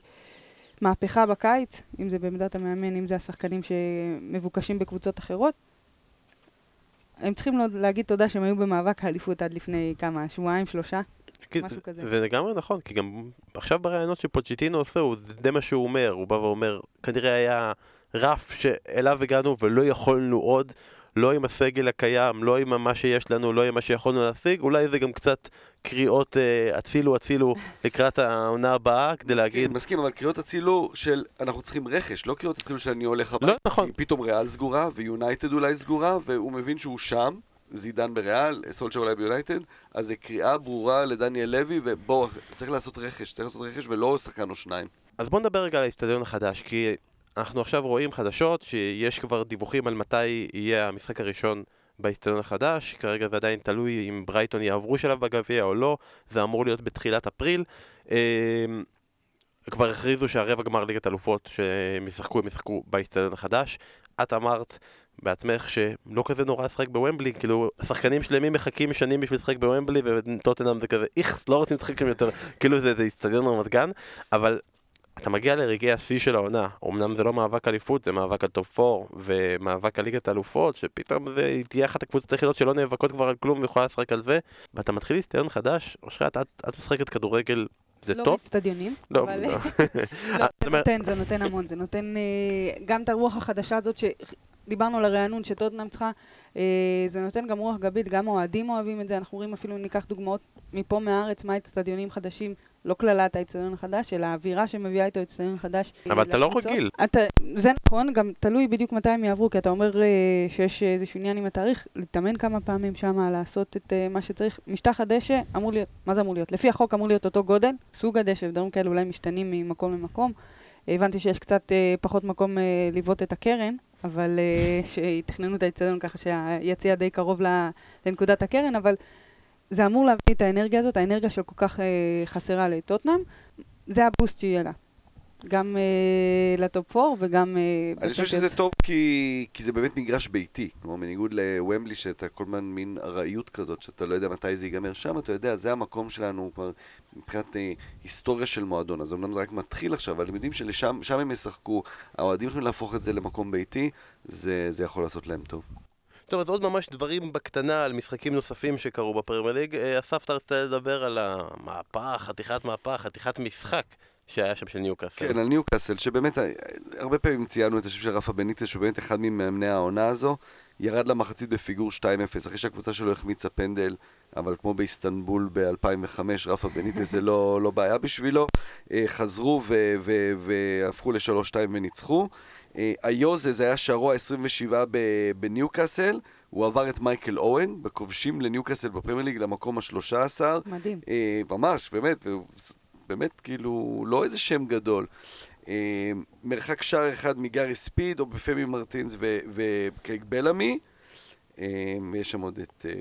[SPEAKER 2] מהפכה בקיץ, אם זה בעמדת המאמן, אם זה השחקנים שמבוקשים בקבוצות אחרות. הם צריכים להגיד תודה שהם היו במאבק האליפות עד לפני כמה, שבועיים, שלושה? משהו כזה.
[SPEAKER 1] זה לגמרי נכון, כי גם עכשיו בראיונות שפוצ'יטינו עושה, זה די מה שהוא אומר, הוא בא ואומר, כנראה היה רף שאליו הגענו ולא יכולנו עוד. לא עם הסגל הקיים, לא עם מה שיש לנו, לא עם מה שיכולנו להשיג, אולי זה גם קצת קריאות אה, הצילו הצילו לקראת העונה הבאה, כדי
[SPEAKER 3] מסכים,
[SPEAKER 1] להגיד...
[SPEAKER 3] מסכים, אבל קריאות הצילו של אנחנו צריכים רכש, לא קריאות הצילו של אני הולך הביתה.
[SPEAKER 1] לא, נכון.
[SPEAKER 3] פתאום ריאל סגורה, ויונייטד אולי סגורה, והוא מבין שהוא שם. זידן בריאל, סולצ'ר אולי ביונייטד, אז זה קריאה ברורה לדניאל לוי, ובואו, צריך לעשות רכש, צריך לעשות רכש ולא שחקן או שניים.
[SPEAKER 1] אז בואו נדבר רגע על האצטדיון החדש, כי אנחנו עכשיו רואים חדשות שיש כבר דיווחים על מתי יהיה המשחק הראשון באיצטדיון החדש, כרגע זה עדיין תלוי אם ברייטון יעברו שלב בגביע או לא, זה אמור להיות בתחילת אפריל. אמ, כבר הכריזו שהרבע גמר ליגת אלופות שהם ישחקו, הם ישחקו באיצטדיון החדש. את אמרת בעצמך שלא כזה נורא לשחק בוומבלי, כאילו שחקנים שלמים מחכים שנים בשביל לשחק בוומבלי וטוטנאם זה כזה איכס, לא רוצים לשחק שם יותר, כאילו זה איצטדיון רמת גן, אבל אתה מגיע לרגעי השיא של העונה, אמנם זה לא מאבק אליפות, זה מאבק על top 4 ומאבק על ליגת האלופות, שפתאום זה תהיה אחת הקבוצות היחידות שלא נאבקות כבר על כלום ויכולה לשחק על זה, ואתה מתחיל אצטדיון חדש, אושרת, את, את משחקת כדורגל, זה
[SPEAKER 2] לא
[SPEAKER 1] טוב?
[SPEAKER 2] לא באצטדיונים,
[SPEAKER 1] לא,
[SPEAKER 2] אבל...
[SPEAKER 1] לא. *laughs* *laughs*
[SPEAKER 2] לא, זה נותן, זה נותן המון, זה נותן uh, גם את הרוח החדשה הזאת, שדיברנו על הרענון שטוטנאם צריכה, uh, זה נותן גם רוח גבית, גם האוהדים אוהבים את זה, אנחנו רואים אפילו, ניקח דוגמאות מפה מהארץ, מה אצטדיונים חדשים לא קללת האצטדיון החדש, אלא האווירה שמביאה איתו אצטדיון החדש.
[SPEAKER 1] אבל אתה לא רגיל.
[SPEAKER 2] אתה, זה נכון, גם תלוי בדיוק מתי הם יעברו, כי אתה אומר uh, שיש איזשהו עניין עם התאריך, להתאמן כמה פעמים שם, לעשות את uh, מה שצריך. משטח הדשא אמור להיות, מה זה אמור להיות? לפי החוק אמור להיות אותו גודל, סוג הדשא ודברים כאלה אולי משתנים ממקום למקום. הבנתי שיש קצת uh, פחות מקום uh, לבעוט את הקרן, אבל uh, *laughs* שיתכננו את האצטדיון ככה שהיציע די קרוב לנקודת הקרן, אבל זה אמור להביא את האנרגיה הזאת, האנרגיה שכל כך אה, חסרה לטוטנאם, זה הבוסט שיהיה לה. גם אה, לטופ 4 וגם...
[SPEAKER 3] אה, אני חושב שזה טוב כי, כי זה באמת מגרש ביתי. כלומר, בניגוד לוומבלי, שאתה כל הזמן מין ארעיות כזאת, שאתה לא יודע מתי זה ייגמר שם, אתה יודע, זה המקום שלנו כבר מבחינת אה, היסטוריה של מועדון. אז אמנם זה רק מתחיל עכשיו, אבל הם יודעים שלשם הם ישחקו, האוהדים יכולים להפוך את זה למקום ביתי, זה, זה יכול לעשות להם טוב.
[SPEAKER 1] טוב, אז עוד ממש דברים בקטנה על משחקים נוספים שקרו בפרמייר ליג. אה, אסף, אתה רצית לדבר על המהפך, חתיכת מהפך, חתיכת משחק שהיה שם של ניוקאסל.
[SPEAKER 3] כן, על ניוקאסל, שבאמת, אה, הרבה פעמים ציינו את השם של רפה בניטס, שהוא באמת אחד ממאמני העונה הזו. ירד למחצית בפיגור 2-0, אחרי שהקבוצה שלו החמיצה פנדל, אבל כמו באיסטנבול ב-2005, רפה בניטס זה לא, לא בעיה בשבילו. אה, חזרו והפכו ל-3-2 וניצחו. אה, היוזה, זה היה שערו ה-27 בניוקאסל. הוא עבר את מייקל אוהן, בכובשים לניוקאסל בפרמייר ליג למקום ה-13.
[SPEAKER 2] מדהים.
[SPEAKER 3] אה, ממש, באמת, באמת, כאילו, לא איזה שם גדול. אה, מרחק שער אחד מגארי ספיד, או בפמי מרטינס וקייק בלעמי. אה, ויש שם עוד את אה,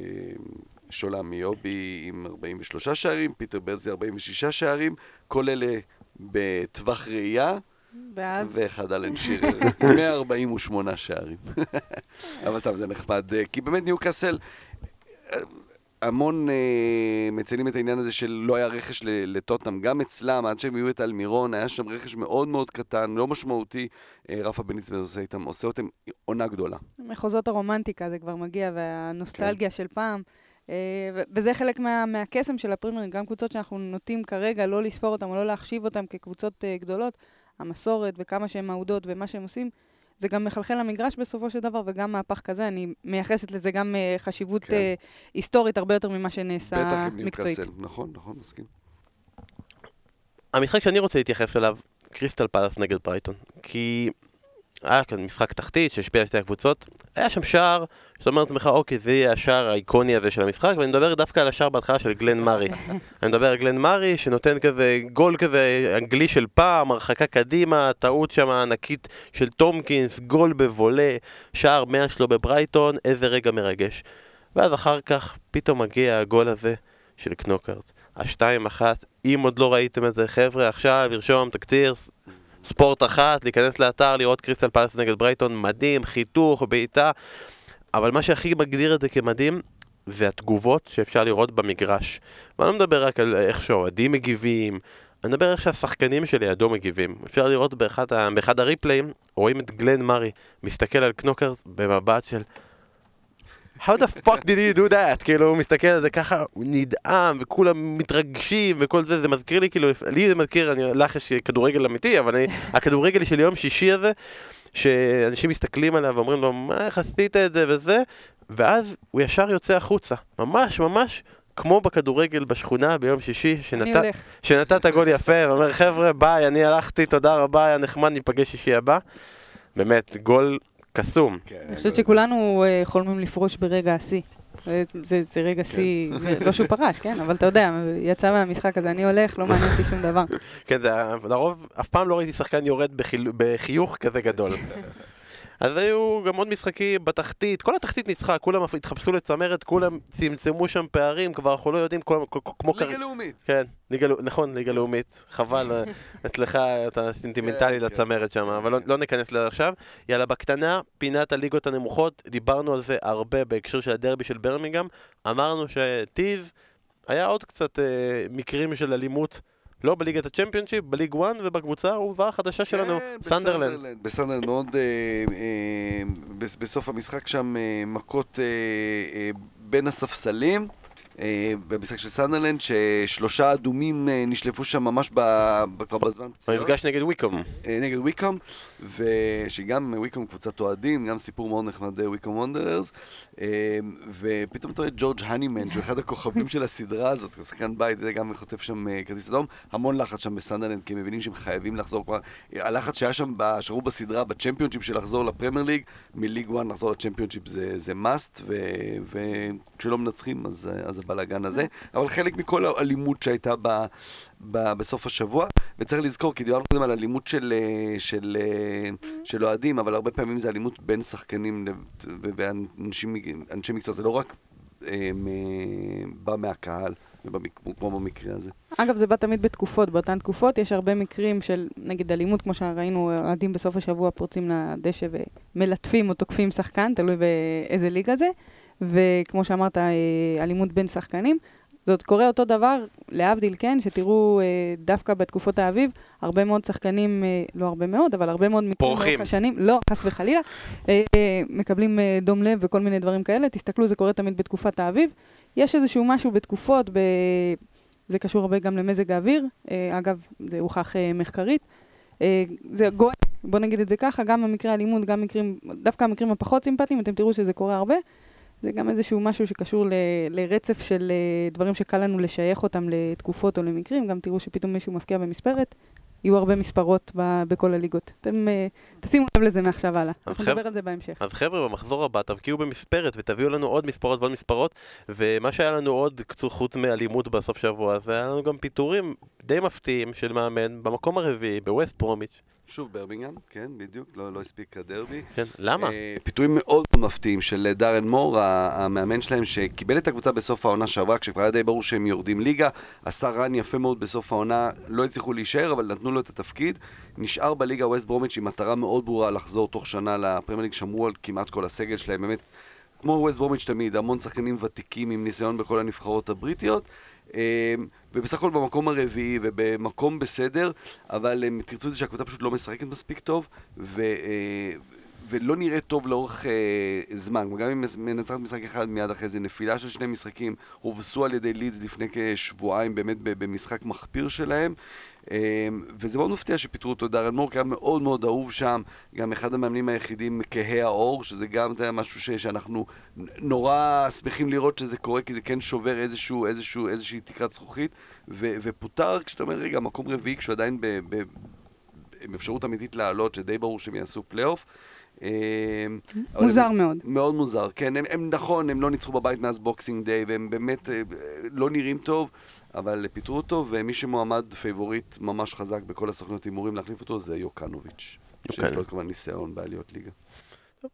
[SPEAKER 3] שולם מיובי עם 43 שערים, פיטר ברזי 46 שערים, כל אלה בטווח ראייה.
[SPEAKER 2] ואז?
[SPEAKER 3] ואחד אלן שירר, 148 שערים. *laughs* אבל סתם, זה נחמד, כי באמת ניוקאסל, המון אה, מציינים את העניין הזה של לא היה רכש לטוטנאם, גם אצלם, עד שהם היו את אלמירון, היה שם רכש מאוד מאוד קטן, לא משמעותי. אה, רפה בניצמן עושה איתם, עושה אותם עונה גדולה.
[SPEAKER 2] מחוזות הרומנטיקה זה כבר מגיע, והנוסטלגיה כן. של פעם. אה, וזה חלק מה, מהקסם של הפרימייר, גם קבוצות שאנחנו נוטים כרגע לא לספור אותן או לא להחשיב אותן כקבוצות אה, גדולות, המסורת וכמה שהן אהודות ומה שהם עושים, זה גם מחלחל למגרש בסופו של דבר, וגם מהפך כזה, אני מייחסת לזה גם uh, חשיבות כן. uh, היסטורית הרבה יותר ממה שנעשה מקצועית. בטח עם ניוקאסל,
[SPEAKER 3] נכון, נכון, מסכים.
[SPEAKER 1] המשחק שאני רוצה להתייחס אליו, קריסטל פלאס נגד ברייטון, כי היה כאן משחק תחתית שהשפיע על שתי הקבוצות, היה שם שער, שאתה אומר לעצמך, אוקיי, זה יהיה השער האיקוני הזה של המשחק, ואני מדבר דווקא על השער בהתחלה של גלן מארי. *laughs* אני מדבר על גלן מארי, שנותן כזה גול כזה אנגלי של פעם, הרחקה קדימה, טעות שם ענקית של טומקינס, גול בבולה, שער 100 שלו בברייטון, איזה רגע מרגש. ואז אחר כך, פתאום מגיע הגול הזה של קנוקרט. השתיים אחת, אם עוד לא ראיתם את זה, חבר'ה, עכשיו לרשום תקציר, ספורט אחת, להיכנס לאתר, לראות קריסטל פלס נגד ברייטון, מדהים, חיתוך, בעיטה, אבל מה שהכי מגדיר את זה כמדהים, זה התגובות שאפשר לראות במגרש. ואני לא מדבר רק על איך שהאוהדים מגיבים, אני מדבר איך שהשחקנים שלידו מגיבים. אפשר לראות באחד. באחד הריפליים, רואים את גלן מארי מסתכל על קנוקר במבט של How the fuck did you do that? כאילו, הוא מסתכל על זה ככה, הוא נדהם, וכולם מתרגשים, וכל זה, זה מזכיר לי, כאילו, לי זה מזכיר, אני, לך יש כדורגל אמיתי, אבל אני, הכדורגל של יום שישי הזה, שאנשים מסתכלים עליו ואומרים לו, מה, איך עשית את זה וזה, ואז הוא ישר יוצא החוצה. ממש, ממש. כמו בכדורגל בשכונה ביום שישי, שנת... שנתת גול יפה, ואומר, חבר'ה, ביי, אני הלכתי, תודה רבה, היה נחמד, ניפגש שישי הבא. באמת, גול קסום.
[SPEAKER 2] כן, אני חושבת שכולנו אה, חולמים לפרוש ברגע השיא. זה, זה רגע כן. שיא, לא שהוא פרש, כן? אבל אתה יודע, יצא מהמשחק הזה, אני הולך, לא מעניין אותי שום דבר. *laughs*
[SPEAKER 1] כן, זה, לרוב, אף פעם לא ראיתי שחקן יורד בחיוך כזה גדול. *laughs* אז היו גם עוד משחקים בתחתית, כל התחתית ניצחה, כולם התחפשו לצמרת, כולם צמצמו שם פערים, כבר אנחנו לא יודעים, כל, כמו...
[SPEAKER 3] ליגה לאומית.
[SPEAKER 1] כן, ליגה, נכון, ליגה לאומית. חבל, אה, אצלך אתה סנטימנטלי כן, לצמרת שם, אבל לא, לא ניכנס לזה עכשיו. יאללה, בקטנה, פינת הליגות הנמוכות, דיברנו על זה הרבה בהקשר של הדרבי של ברמיגם, אמרנו שטוב, היה עוד קצת אה, מקרים של אלימות. לא בליגת הצ'מפיונשיפ, בליג 1 ובקבוצה האהובה החדשה שלנו, כן, סנדרלנד.
[SPEAKER 3] בסנדרלנד, מאוד, אה, אה, בסוף המשחק שם אה, מכות בין הספסלים. אה, במשחק של סנדרלנד, ששלושה אדומים אה, נשלפו שם ממש כבר בזמן
[SPEAKER 1] פציעות. במפגש נגד ויקום.
[SPEAKER 3] אה, נגד ויקום, ושגם ויקום קבוצת אוהדים, גם סיפור מאוד נחמד, ויקום וונדרס, ופתאום אתה רואה ג'ורג' הנימן, שהוא אחד הכוכבים של הסדרה הזאת, *laughs* כשחקן בית, וגם חוטף שם כרטיס אדום, המון לחץ שם בסנדרלנד, כי הם מבינים שהם חייבים לחזור כבר, הלחץ שהיה שם, שראו בסדרה, בצ'מפיונשיפ של לחזור לפרמייר ליג, מליג 1 לחזור לצ'מפיונשיפ זה מאסט, וכשלא מנצחים אז הבלאגן הזה, אבל חלק מכל האלימות שהייתה ב, ב, בסוף השבוע, וצריך לזכור, כי דיברנו קודם על אלימות של, של, של אוהדים, אבל הרבה פעמים זה אלימות בין שחקנים ואנשי מקצוע, זה לא רק אה, בא מהקהל. כמו במקרה הזה.
[SPEAKER 2] אגב, זה בא תמיד בתקופות. באותן תקופות יש הרבה מקרים של, נגיד, אלימות, כמו שראינו, אוהדים בסוף השבוע פורצים לדשא ומלטפים או תוקפים שחקן, תלוי באיזה ליגה זה. וכמו שאמרת, אה, אלימות בין שחקנים. זאת קורה אותו דבר, להבדיל, כן, שתראו אה, דווקא בתקופות האביב, הרבה מאוד שחקנים, אה, לא הרבה מאוד, אבל הרבה מאוד מקרים
[SPEAKER 1] לאורך
[SPEAKER 2] השנים, לא, חס וחלילה, מקבלים דום לב וכל מיני דברים כאלה. תסתכלו, זה קורה תמיד בתקופת האביב. יש איזשהו משהו בתקופות, ב... זה קשור הרבה גם למזג האוויר, אה, אגב, זה הוכח אה, מחקרית. אה, זה גואה, בוא נגיד את זה ככה, גם במקרה אלימות, גם מקרים, דווקא המקרים הפחות סימפטיים, אתם תראו שזה קורה הרבה. זה גם איזשהו משהו שקשור ל, לרצף של אה, דברים שקל לנו לשייך אותם לתקופות או למקרים, גם תראו שפתאום מישהו מפקיע במספרת, יהיו הרבה מספרות ב, בכל הליגות. אתם uh, תשימו לב לזה מעכשיו הלאה. אנחנו
[SPEAKER 1] חב-
[SPEAKER 2] נדבר על זה בהמשך.
[SPEAKER 1] אז חבר'ה, במחזור הבא תבקיעו במספרת ותביאו לנו עוד מספרות ועוד מספרות ומה שהיה לנו עוד חוץ מאלימות בסוף שבוע זה היה לנו גם פיטורים די מפתיעים של מאמן במקום הרביעי בווסט פרומיץ'
[SPEAKER 3] שוב ברמינגהאם, כן, בדיוק, לא, לא הספיק הדרבי.
[SPEAKER 1] כן, למה?
[SPEAKER 3] אה, פיטורים מאוד מפתיעים של דארן מור, המאמן שלהם, שקיבל את הקבוצה בסוף העונה שעברה, כשכבר היה די ברור שהם יורדים ליגה, עשה רן יפה מאוד בסוף העונה, לא הצליחו להישאר, אבל נתנו לו את התפקיד. נשאר בליגה ווסט ברומיץ' עם מטרה מאוד ברורה לחזור תוך שנה לפרמייר ליג, שמרו על כמעט כל הסגל שלהם, באמת, כמו ווסט ברומיץ' תמיד, המון שחקנים ותיקים עם ניסיון בכל הנבחרות הבריטיות. אה, ובסך הכל במקום הרביעי ובמקום בסדר, אבל הם תרצו את זה שהקבוצה פשוט לא משחקת מספיק טוב, ו, אה, ולא נראה טוב לאורך אה, זמן. גם אם מנצחת משחק אחד מיד אחרי זה, נפילה של שני משחקים, הובסו על ידי לידס לפני כשבועיים באמת במשחק מחפיר שלהם. אה, וזה מאוד מפתיע שפיטרו אותו דארן מור, היה מאוד מאוד אהוב שם, גם אחד המאמנים היחידים כהי העור, שזה גם אתה משהו ש, שאנחנו נורא שמחים לראות שזה קורה, כי זה כן שובר איזשהו, איזשהו, איזושהי תקרת זכוכית, ו, ופוטר כשאתה אומר, רגע, מקום רביעי, כשהוא עדיין ב, ב, עם אפשרות אמיתית לעלות, שדי ברור שהם יעשו פלייאוף. אבל
[SPEAKER 2] מוזר
[SPEAKER 3] הם-
[SPEAKER 2] מאוד.
[SPEAKER 3] מאוד מוזר, כן, הם, הם נכון, הם לא ניצחו בבית מאז בוקסינג דיי, והם באמת אה, לא נראים טוב, אבל פיטרו אותו, ומי שמועמד פייבוריט ממש חזק בכל הסוכנות הימורים להחליף אותו זה יוקנוביץ'. שיש
[SPEAKER 1] יוקנ-
[SPEAKER 3] לו כמובן ניסיון בעליות ליגה.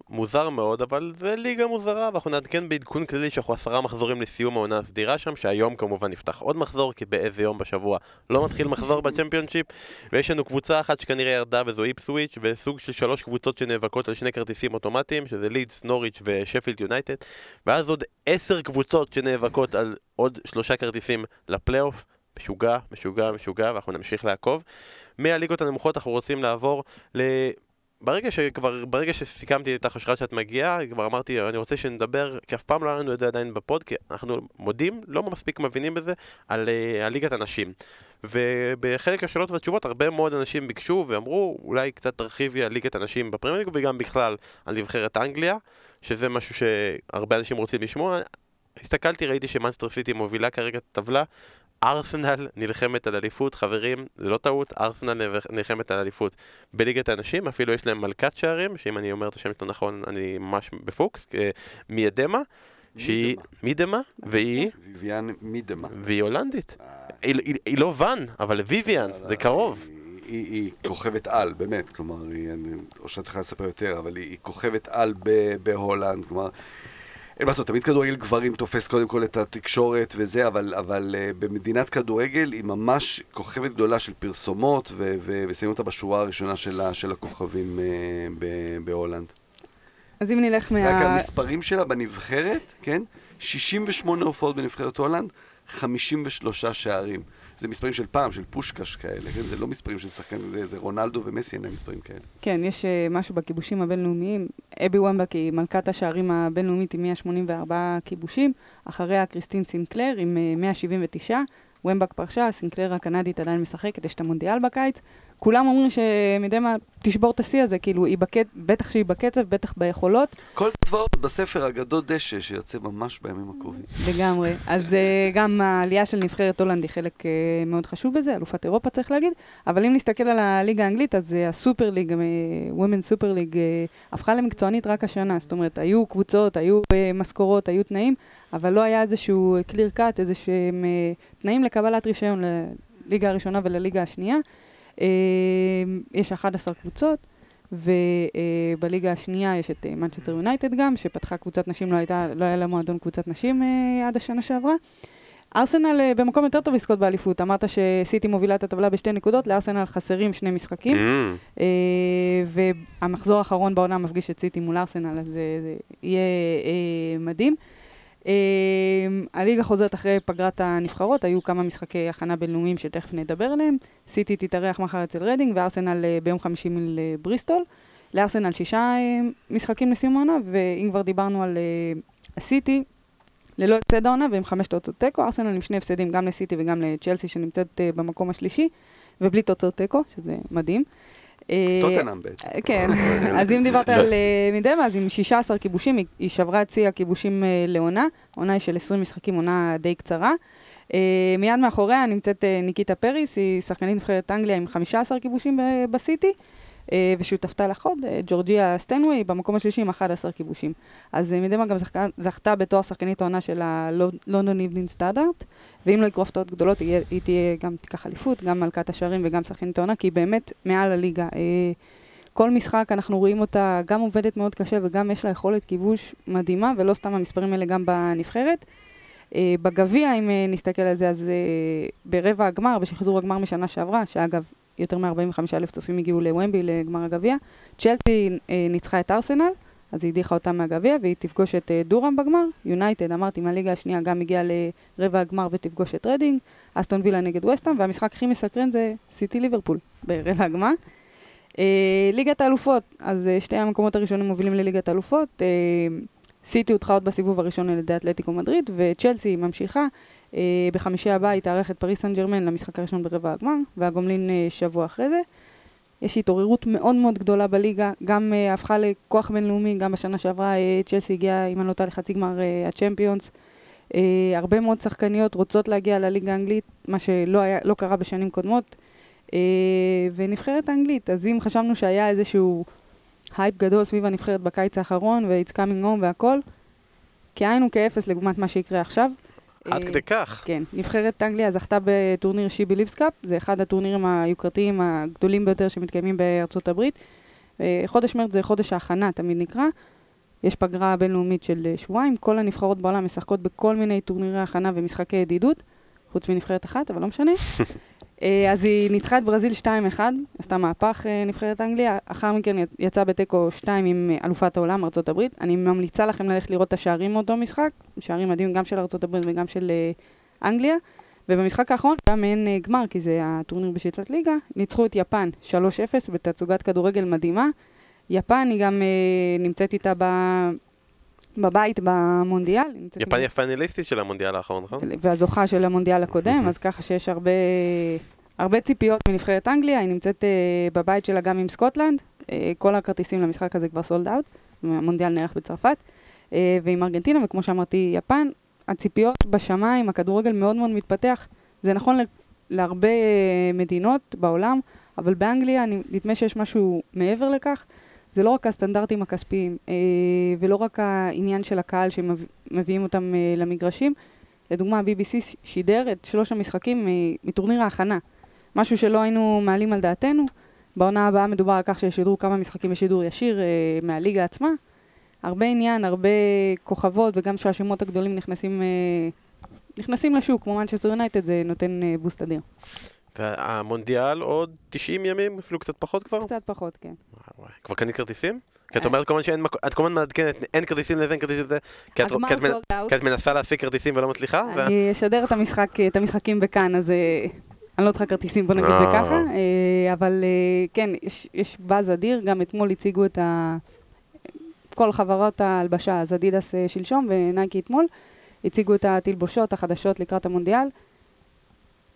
[SPEAKER 1] מוזר מאוד, אבל זה ליגה מוזרה, ואנחנו נעדכן בעדכון כללי שאנחנו עשרה מחזורים לסיום העונה הסדירה שם, שהיום כמובן נפתח עוד מחזור, כי באיזה יום בשבוע לא מתחיל מחזור *laughs* בצ'מפיונשיפ, ויש לנו קבוצה אחת שכנראה ירדה וזו איפסוויץ', וסוג של שלוש קבוצות שנאבקות על שני כרטיסים אוטומטיים, שזה לידס, נוריץ' ושפילד יונייטד, ואז עוד עשר קבוצות שנאבקות על עוד שלושה כרטיסים לפלייאוף. משוגע, משוגע, משוגע, ואנחנו נמשיך לעקוב. מהליגות הנמוכות אנחנו רוצים לעבור ל... ברגע שכבר, ברגע שסיכמתי את החשכה שאת מגיעה, כבר אמרתי, אני רוצה שנדבר, כי אף פעם לא היה לנו את זה עדיין בפוד, כי אנחנו מודים, לא מספיק מבינים בזה, על, uh, על ליגת הנשים. ובחלק השאלות והתשובות הרבה מאוד אנשים ביקשו ואמרו, אולי קצת תרחיבי על ליגת הנשים בפרמייר ליג וגם בכלל על נבחרת אנגליה, שזה משהו שהרבה אנשים רוצים לשמוע. הסתכלתי, ראיתי שמאנסטר סיטי מובילה כרגע את הטבלה. ארסנל נלחמת על אליפות, חברים, זה לא טעות, ארסנל נלחמת על אליפות. בליגת הנשים, אפילו יש להם מלכת שערים, שאם אני אומר את השם שלו נכון, אני ממש בפוקס, אה, מידמה, שהיא מידמה, והיא,
[SPEAKER 3] ויvian מידמה.
[SPEAKER 1] והיא הולנדית.
[SPEAKER 3] אה,
[SPEAKER 1] היא, לא ואן, אבל ויויאן, זה קרוב.
[SPEAKER 3] היא, היא, כוכבת על, באמת, כלומר, אני, או שאת יכולה לספר יותר, אבל היא, כוכבת על בהולנד, כלומר, אין מה לעשות, תמיד כדורגל גברים תופס קודם כל את התקשורת וזה, אבל, אבל uh, במדינת כדורגל היא ממש כוכבת גדולה של פרסומות, ו, ו, ושמים אותה בשורה הראשונה של, ה- של הכוכבים uh, ב, בהולנד.
[SPEAKER 2] אז אם נלך
[SPEAKER 3] רק
[SPEAKER 2] מה...
[SPEAKER 3] המספרים שלה בנבחרת, כן? 68 הופעות בנבחרת הולנד, 53 שערים. זה מספרים של פעם, של פושקש כאלה, כן? זה לא מספרים של שחקן, זה, זה רונלדו ומסי, אין להם מספרים כאלה.
[SPEAKER 2] כן, יש אה, משהו בכיבושים הבינלאומיים. אבי וומבאק היא מלכת השערים הבינלאומית עם 184 כיבושים, אחריה קריסטין סינקלר עם אה, 179. וומבאק פרשה, סינקלר הקנדית עדיין משחקת, יש את המונדיאל בקיץ. כולם אומרים שמידמה תשבור את השיא הזה, כאילו, היא בקצ... בטח שהיא בקצב, בטח ביכולות,
[SPEAKER 3] קולצבאות בספר אגדות דשא, שיוצא ממש בימים הקרובים.
[SPEAKER 2] לגמרי. אז uh, גם העלייה של נבחרת הולנד היא חלק uh, מאוד חשוב בזה, אלופת אירופה צריך להגיד, אבל אם נסתכל על הליגה האנגלית, אז uh, הסופר ליג, Women's סופר ליג, הפכה למקצוענית רק השנה. זאת אומרת, היו קבוצות, היו משכורות, היו תנאים, אבל לא היה איזשהו clear cut, איזשהם תנאים לקבלת רישיון לליגה הראשונה ולליגה השנייה. Uh, יש 11 קבוצות. ובליגה השנייה יש את מנצ'סטר יונייטד גם, שפתחה קבוצת נשים, לא, הייתה, לא היה לה מועדון קבוצת נשים אה, עד השנה שעברה. ארסנל אה, במקום יותר טוב לזכות באליפות, אמרת שסיטי מובילה את הטבלה בשתי נקודות, לארסנל חסרים שני משחקים,
[SPEAKER 1] Mm,
[SPEAKER 2] אה, והמחזור האחרון בעונה מפגיש את סיטי מול ארסנל, אז זה, זה יהיה אה, מדהים. אה, הליגה חוזרת אחרי פגרת הנבחרות, היו כמה משחקי הכנה בינלאומיים שתכף נדבר עליהם. סיטי תתארח מחר אצל רדינג, וארסנל אה, ביום חמישי מול אה, בריסטול. לארסנל שישה אה, משחקים לסיום העונה, ואם כבר דיברנו על הסיטי, ללא הפסד העונה ועם חמש תוצאות תיקו, ארסנל עם שני הפסדים גם לסיטי וגם לצ'לסי שנמצאת במקום השלישי, ובלי תוצאות תיקו, שזה מדהים. אה,
[SPEAKER 3] טוטנאם בעצם.
[SPEAKER 2] אה, כן, *laughs* אז אם דיברת על אה, מידמה, אז עם 16 כיבושים, היא- שברה את שיא הכיבושים אה, לעונה, עונה של 20 משחקים, עונה די קצרה. אה, מיד מאחוריה נמצאת אה, ניקיטה פריס, היא שחקנית נבחרת אנגליה עם 15 כיבושים בסיטי, אה, ושותפתה לחוד, אה, ג'ורג'יה סטנווי, במקום השלישי עם 11 כיבושים. אז אה, מידמה גם זכתה, זכתה בתואר שחקנית העונה של הלונדון איבנין סטנדרט, ואם לא יקרו הפתעות גדולות, היא, היא תהיה גם תיקח אליפות, גם מלכת השערים וגם שחקנית העונה, כי היא באמת מעל הליגה. אה, כל משחק אנחנו רואים אותה גם עובדת מאוד קשה וגם יש לה יכולת כיבוש מדהימה, ולא סתם המספרים האלה גם בנבחרת. אה, בגביע, אם אה, נסתכל על זה, אז אה, ברבע הגמר, בשחזור הגמר משנה שעברה, שאגב, יותר מ-45 אלף צופים הגיעו לוומבי לגמר הגביע, צ'לסי אה, ניצחה את ארסנל, אז היא הדיחה אותה מהגביע, והיא תפגוש את אה, דורם בגמר. יונייטד, אמרתי, מהליגה השנייה גם הגיעה לרבע הגמר ותפגוש את רדינג, אסטון וילה נגד וסטאם, והמשחק הכי מסקרן זה סיטי ליברפול ברבע הגמר. אה, ליגת האלופות, אז אה, שתי המקומות הראשונים מובילים לליגת האלופות. אה, סיטי הודחה עוד בסיבוב הראשון על ידי אתלטיקו מדריד, וצ'לסי ממשיכה. אה, בחמישי הבא היא תארח את פריס סן ג'רמן למשחק הראשון ברבע הגמר, והגומלין אה, שבוע אחרי זה. יש התעוררות מאוד מאוד גדולה בליגה, גם אה, הפכה לכוח בינלאומי, גם בשנה שעברה אה, צ'לסי הגיעה, אם אני לא טועה, לחצי גמר אה, הצ'מפיונס. אה, הרבה מאוד שחקניות רוצות להגיע לליגה האנגלית, מה שלא היה, לא קרה בשנים קודמות. אה, ונבחרת האנגלית, אז אם חשבנו שהיה איזשהו הייפ גדול סביב הנבחרת בקיץ האחרון, ו-it's coming home והכל, כאין וכאפס לעומת מה שיקרה עכשיו.
[SPEAKER 1] עד
[SPEAKER 2] אה,
[SPEAKER 1] כדי כך.
[SPEAKER 2] כן, נבחרת אנגליה זכתה בטורניר She Believes Cup, זה אחד הטורנירים היוקרתיים הגדולים ביותר שמתקיימים בארצות הברית. אה, חודש מרץ זה חודש ההכנה, תמיד נקרא. יש פגרה בינלאומית של אה, שבועיים, כל הנבחרות בעולם משחקות בכל מיני טורנירי הכנה ומשחקי ידידות, חוץ מנבחרת אחת, אבל לא משנה. *laughs* אה, אז היא ניצחה את ברזיל 2-1, עשתה מהפך אה, נבחרת אנגליה, אחר מכן יצאה בתיקו 2 עם אה, אלופת העולם, הברית. אני ממליצה לכם ללכת לראות את השערים מאותו משחק, שערים מדהים גם של הברית וגם של אנגליה. ובמשחק האחרון, גם אה, גמר, כי זה הטורניר בשיטת ליגה, ניצחו את יפן 3-0 בתצוגת כדורגל מדהימה. יפן היא גם אה, נמצאת איתה. בבית במונדיאל.
[SPEAKER 1] יפן היא הפיינליסטית של המונדיאל האחרון, נכון?
[SPEAKER 2] והזוכה של המונדיאל הקודם, *laughs* אז ככה שיש הרבה, הרבה ציפיות מנבחרת אנגליה, היא נמצאת uh, בבית שלה גם עם סקוטלנד, uh, כל הכרטיסים למשחק הזה כבר sold out, המונדיאל נערך בצרפת, uh, ועם ארגנטינה, וכמו שאמרתי, יפן, הציפיות בשמיים, הכדורגל מאוד מאוד מתפתח, זה נכון להרבה מדינות בעולם, אבל באנגליה נדמה שיש משהו מעבר לכך. זה לא רק הסטנדרטים הכספיים, אה, ולא רק העניין של הקהל שמביאים אותם אה, למגרשים, לדוגמה, ה-BBC שידר את שלוש המשחקים מ- מטורניר ההכנה. משהו שלא היינו מעלים על דעתנו. בעונה הבאה מדובר על כך שישודרו כמה משחקים בשידור ישיר אה, מהליגה עצמה. הרבה עניין, הרבה כוכבות, וגם שהשמות הגדולים נכנסים, אה, נכנסים לשוק, כמו מנצ'סטר יונייטד, זה נותן אה, בוסט אדיר.
[SPEAKER 1] והמונדיאל עוד 90 ימים, אפילו קצת פחות כבר?
[SPEAKER 2] קצת פחות, כן.
[SPEAKER 1] וואי. כבר קנית כרטיסים? כי את
[SPEAKER 2] אה.
[SPEAKER 1] אומרת כל הזמן שאין מקום, את כל הזמן מעדכנת, אין כרטיסים לזה, אין כרטיסים לזה, כי את- כי את. כי את מנסה להשיג כרטיסים ולא מצליחה?
[SPEAKER 2] אני אשדר את המשחק, את המשחקים בכאן, אז אה, אני לא צריכה כרטיסים, בוא נגיד זה
[SPEAKER 1] אה.
[SPEAKER 2] ככה. אבל כן, יש, יש באז אדיר, גם אתמול הציגו את ה... כל חברות ההלבשה, אז אדידס שלשום ונייקי אתמול, הציגו את התלבושות החדשות לקראת המונדיאל.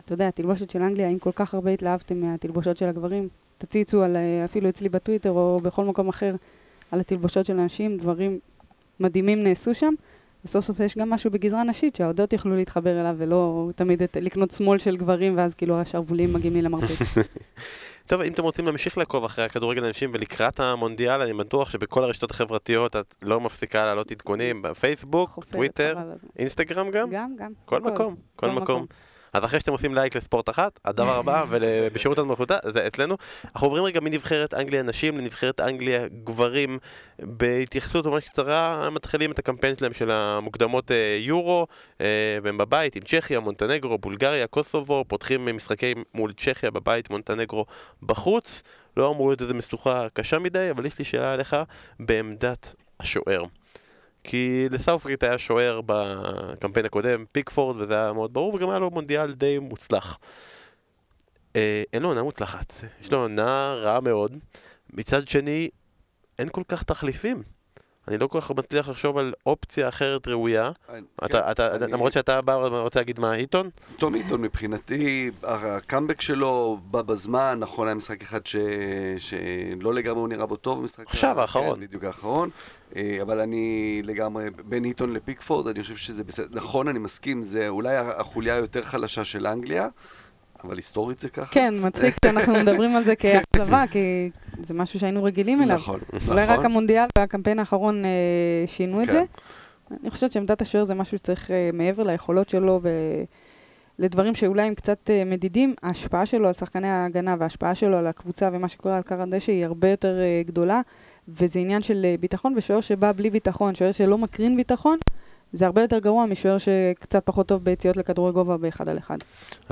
[SPEAKER 2] אתה יודע, התלבושת של אנגליה, אם כל כך הרבה התלהבתם מהתלבושות של הגברים, תציצו על, אה, אפילו אצלי בטוויטר או בכל מקום אחר, על התלבושות של הנשים, דברים מדהימים נעשו שם. וסוף סוף יש גם משהו בגזרה נשית שההודות יוכלו להתחבר אליו, ולא תמיד את, לקנות שמאל של גברים, ואז כאילו השרוולים מגיעים לי למרפק. *laughs*
[SPEAKER 1] טוב, אם אתם רוצים להמשיך לעקוב אחרי הכדורגל הנשים ולקראת המונדיאל, אני בטוח שבכל הרשתות החברתיות את לא מפסיקה להעלות עדכונים בפייסבוק, טוויטר. אינסטגרם גם?
[SPEAKER 2] גם, גם.
[SPEAKER 1] כל
[SPEAKER 2] הכל.
[SPEAKER 1] מקום, כל
[SPEAKER 2] כל
[SPEAKER 1] מקום.
[SPEAKER 2] מקום.
[SPEAKER 1] אז אחרי שאתם עושים לייק לספורט אחת, הדבר הבא, *laughs* ובשירות המלכותה, זה אצלנו. אנחנו עוברים רגע מנבחרת אנגליה נשים לנבחרת אנגליה גברים. בהתייחסות ממש קצרה, הם מתחילים את הקמפיין שלהם של המוקדמות אה, יורו, אה, והם בבית עם צ'כיה, מונטנגרו, בולגריה, קוסובו, פותחים משחקים מול צ'כיה בבית, מונטנגרו בחוץ. לא אמור להיות איזו משוכה קשה מדי, אבל יש לי שאלה אליך בעמדת השוער. כי לסאופריט היה שוער בקמפיין הקודם, פיקפורד, וזה היה מאוד ברור, וגם היה לו מונדיאל די מוצלח. אה, אין לו עונה מוצלחת, יש לו עונה רעה מאוד. מצד שני, אין כל כך תחליפים. אני לא כל כך מצליח לחשוב על אופציה אחרת ראויה.
[SPEAKER 3] כן,
[SPEAKER 1] למרות שאתה בא רוצה להגיד מה, היטון?
[SPEAKER 3] תום היטון מבחינתי, הקאמבק שלו בא בזמן, נכון היה משחק אחד. שלא לגמרי הוא נראה בו טוב, משחק...
[SPEAKER 1] עכשיו, האחרון.
[SPEAKER 3] כן, בדיוק האחרון. אה, אבל אני לגמרי, בין היטון לפיקפורד, אני חושב שזה בסדר. נכון, אני מסכים, זה אולי החוליה היותר חלשה של אנגליה, אבל היסטורית זה ככה.
[SPEAKER 2] כן, מצחיק שאנחנו מדברים על זה כאכזבה, כי זה משהו שהיינו רגילים אליו.
[SPEAKER 3] נכון,
[SPEAKER 2] אולי רק
[SPEAKER 3] נכון.
[SPEAKER 2] המונדיאל והקמפיין האחרון אה, שינו את
[SPEAKER 3] כן.
[SPEAKER 2] זה. אני חושבת שעמדת השוער זה משהו שצריך, אה, מעבר ליכולות שלו ולדברים שאולי הם קצת אה, מדידים, ההשפעה שלו על שחקני ההגנה וההשפעה שלו על הקבוצה ומה שקורה על קר הדשא היא הרבה יותר אה, גדולה, וזה עניין של אה, ביטחון, ושוער שבא בלי ביטחון, שוער שלא מקרין ביטחון, זה הרבה יותר גרוע משוער שקצת פחות טוב ביציאות לכדורי גובה באחד על אחד.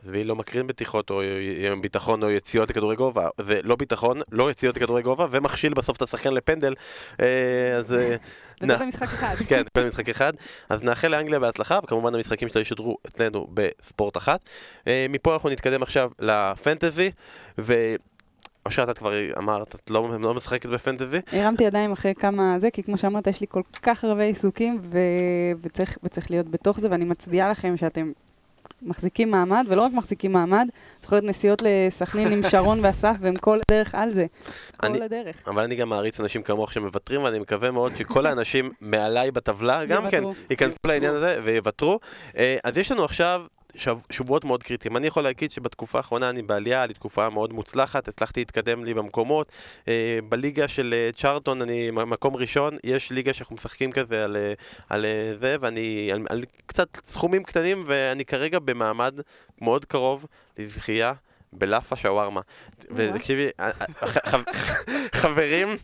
[SPEAKER 1] והיא לא מקרין בטיחות או ביטחון או יציאות לכדורי גובה, זה לא ביטחון, לא יציאות לכדורי גובה, ומכשיל בסוף את השחקן לפנדל, אה, אז... אה,
[SPEAKER 2] וזה. במשחק אחד. *laughs*
[SPEAKER 1] כן, כל משחק אחד. אז נאחל לאנגליה בהצלחה, וכמובן המשחקים שלה ישודרו אצלנו בספורט אחת. מפה אנחנו נתקדם עכשיו לפנטזי, ו... אושרת, את כבר אמרת, את לא, לא משחקת בפנטזי?
[SPEAKER 2] הרמתי ידיים אחרי כמה זה, כי כמו שאמרת, יש לי כל כך הרבה עיסוקים, ו... וצריך, וצריך להיות בתוך זה, ואני מצדיעה לכם שאתם מחזיקים מעמד, ולא רק מחזיקים מעמד, זוכרת נסיעות לסכנין עם שרון ואסף, והם כל הדרך על זה. כל
[SPEAKER 1] אני-
[SPEAKER 2] הדרך.
[SPEAKER 1] אבל אני גם מעריץ אנשים כמוך שמוותרים, ואני מקווה מאוד שכל האנשים מעליי בטבלה גם כן
[SPEAKER 2] יוותרו.
[SPEAKER 1] ייכנסו לעניין הזה ויוותרו. אה, אז יש לנו עכשיו שב- שבועות מאוד קריטיים. אני יכול להגיד שבתקופה האחרונה אני בעלייה, היה לי תקופה מאוד מוצלחת, הצלחתי להתקדם לי במקומות. אה, בליגה של אה, צ'ארטון אני מקום ראשון, יש ליגה שאנחנו משחקים כזה על, אה, על אה, זה, ואני על, על קצת סכומים קטנים, ואני כרגע במעמד מאוד קרוב לזכייה. בלאפה שווארמה. ותקשיבי, *laughs* חברים,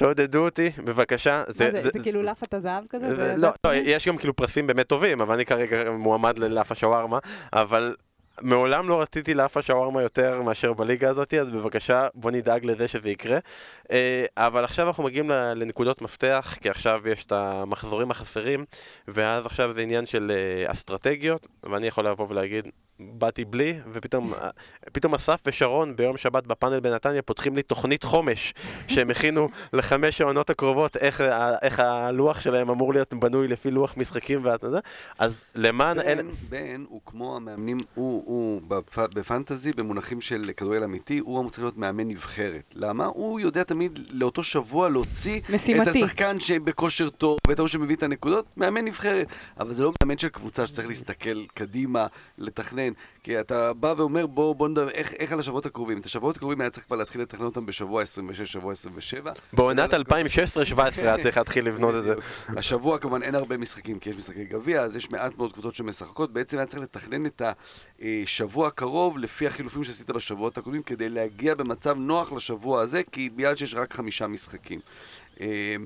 [SPEAKER 1] תעודדו אותי, בבקשה.
[SPEAKER 2] מה זה, זה כאילו לאפת הזהב כזה?
[SPEAKER 1] זה-
[SPEAKER 2] זה-
[SPEAKER 1] לא, לא, יש גם כאילו פרסים באמת טובים, אבל אני כרגע מועמד ללאפה שווארמה, אבל מעולם לא רציתי לאפה שווארמה יותר מאשר בליגה הזאת, אז בבקשה בוא נדאג לזה שזה יקרה. אה, אבל עכשיו אנחנו מגיעים לנקודות מפתח, כי עכשיו יש את המחזורים החסרים, ואז עכשיו זה עניין של אה, אסטרטגיות, ואני יכול לבוא ולהגיד, באתי בלי, ופתאום פתאום אסף ושרון ביום שבת בפאנל בנתניה פותחים לי תוכנית חומש שהם הכינו לחמש העונות הקרובות, איך, איך הלוח שלהם אמור להיות בנוי לפי לוח משחקים ואתה יודע, אז למען
[SPEAKER 3] בן,
[SPEAKER 1] אין...
[SPEAKER 3] בן הוא כמו המאמנים, הוא, הוא בפ, בפנטזי, במונחים של כדורגל אמיתי, הוא אמור צריך להיות מאמן נבחרת. למה? הוא יודע תמיד לאותו שבוע להוציא
[SPEAKER 2] משימתי.
[SPEAKER 3] את השחקן שבכושר טוב, ואת ההוא שמביא את הנקודות, מאמן נבחרת. אבל זה לא מאמן של קבוצה שצריך להסתכל קדימה, לתכנן. כי אתה בא ואומר, בוא, בוא נדבר, איך, איך על השבועות הקרובים? את השבועות הקרובים היה צריך כבר להתחיל לתכנן אותם בשבוע 26, שבוע 27.
[SPEAKER 1] בעונת
[SPEAKER 3] אבל-
[SPEAKER 1] 2016-2017 היה צריך להתחיל לבנות את זה.
[SPEAKER 3] השבוע כמובן אין הרבה משחקים, כי יש משחקי גביע, אז יש מעט מאוד קבוצות שמשחקות. בעצם היה צריך לתכנן את השבוע הקרוב לפי החילופים שעשית בשבועות הקודמים, כדי להגיע במצב נוח לשבוע הזה, כי בגלל שיש רק חמישה משחקים. אה,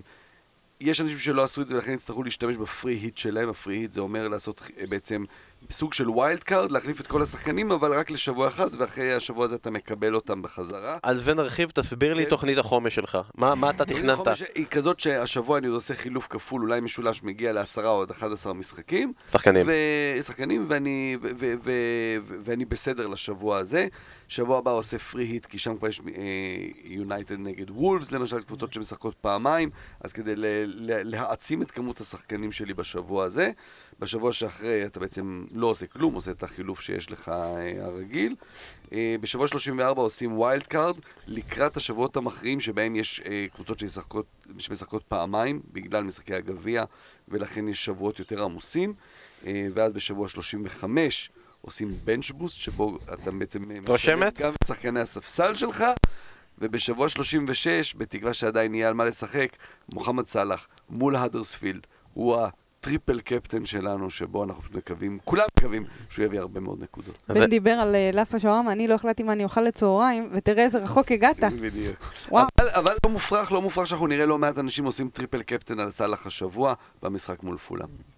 [SPEAKER 3] יש אנשים שלא עשו את זה ולכן יצטרכו להשתמש ב free hit שלהם, ה free hit זה אומר לעשות בעצם סוג של wild card, להחליף את כל השחקנים, אבל רק לשבוע אחד, ואחרי השבוע הזה אתה מקבל אותם בחזרה.
[SPEAKER 1] על זה נרחיב, תסביר לי
[SPEAKER 3] כן.
[SPEAKER 1] תוכנית החומש שלך. מה מה אתה תכננת?
[SPEAKER 3] החומש היא כזאת שהשבוע אני עושה חילוף כפול, אולי משולש מגיע לעשרה או עד 11 משחקים.
[SPEAKER 1] שחקנים.
[SPEAKER 3] ושחקנים, ואני, ו- ו- ו- ו- ואני בסדר לשבוע הזה. שבוע הבא עושה free hit, כי שם כבר יש יונייטד נגד וולפס, למשל, קבוצות שמשחקות פעמיים, אז כדי להעצים את כמות השחקנים שלי בשבוע הזה. בשבוע שאחרי אתה בעצם לא עושה כלום, עושה את החילוף שיש לך אה, הרגיל. אה, בשבוע 34 עושים wild card לקראת השבועות המכריעים שבהם יש אה, קבוצות שמשחקות, שמשחקות פעמיים בגלל משחקי הגביע ולכן יש שבועות יותר עמוסים אה, ואז בשבוע 35 עושים bench boost שבו אתה בעצם אה, משלם
[SPEAKER 1] רושמת?
[SPEAKER 3] גם את שחקני הספסל שלך ובשבוע 36, בתקווה שעדיין יהיה על מה לשחק, מוחמד סאלח מול האדרספילד הוא ה triple captain שלנו, שבו אנחנו פשוט מקווים, כולם מקווים שהוא יביא הרבה מאוד נקודות.
[SPEAKER 2] בן דיבר על אה, לאפה שווארמה, אני לא החלטתי מה אני אוכל לצהריים, ותראה איזה רחוק הגעת. *laughs*
[SPEAKER 3] בדיוק. אבל, אבל לא מופרך, לא מופרך שאנחנו נראה לא מעט אנשים עושים triple captain על סאלח השבוע במשחק מול פולאם.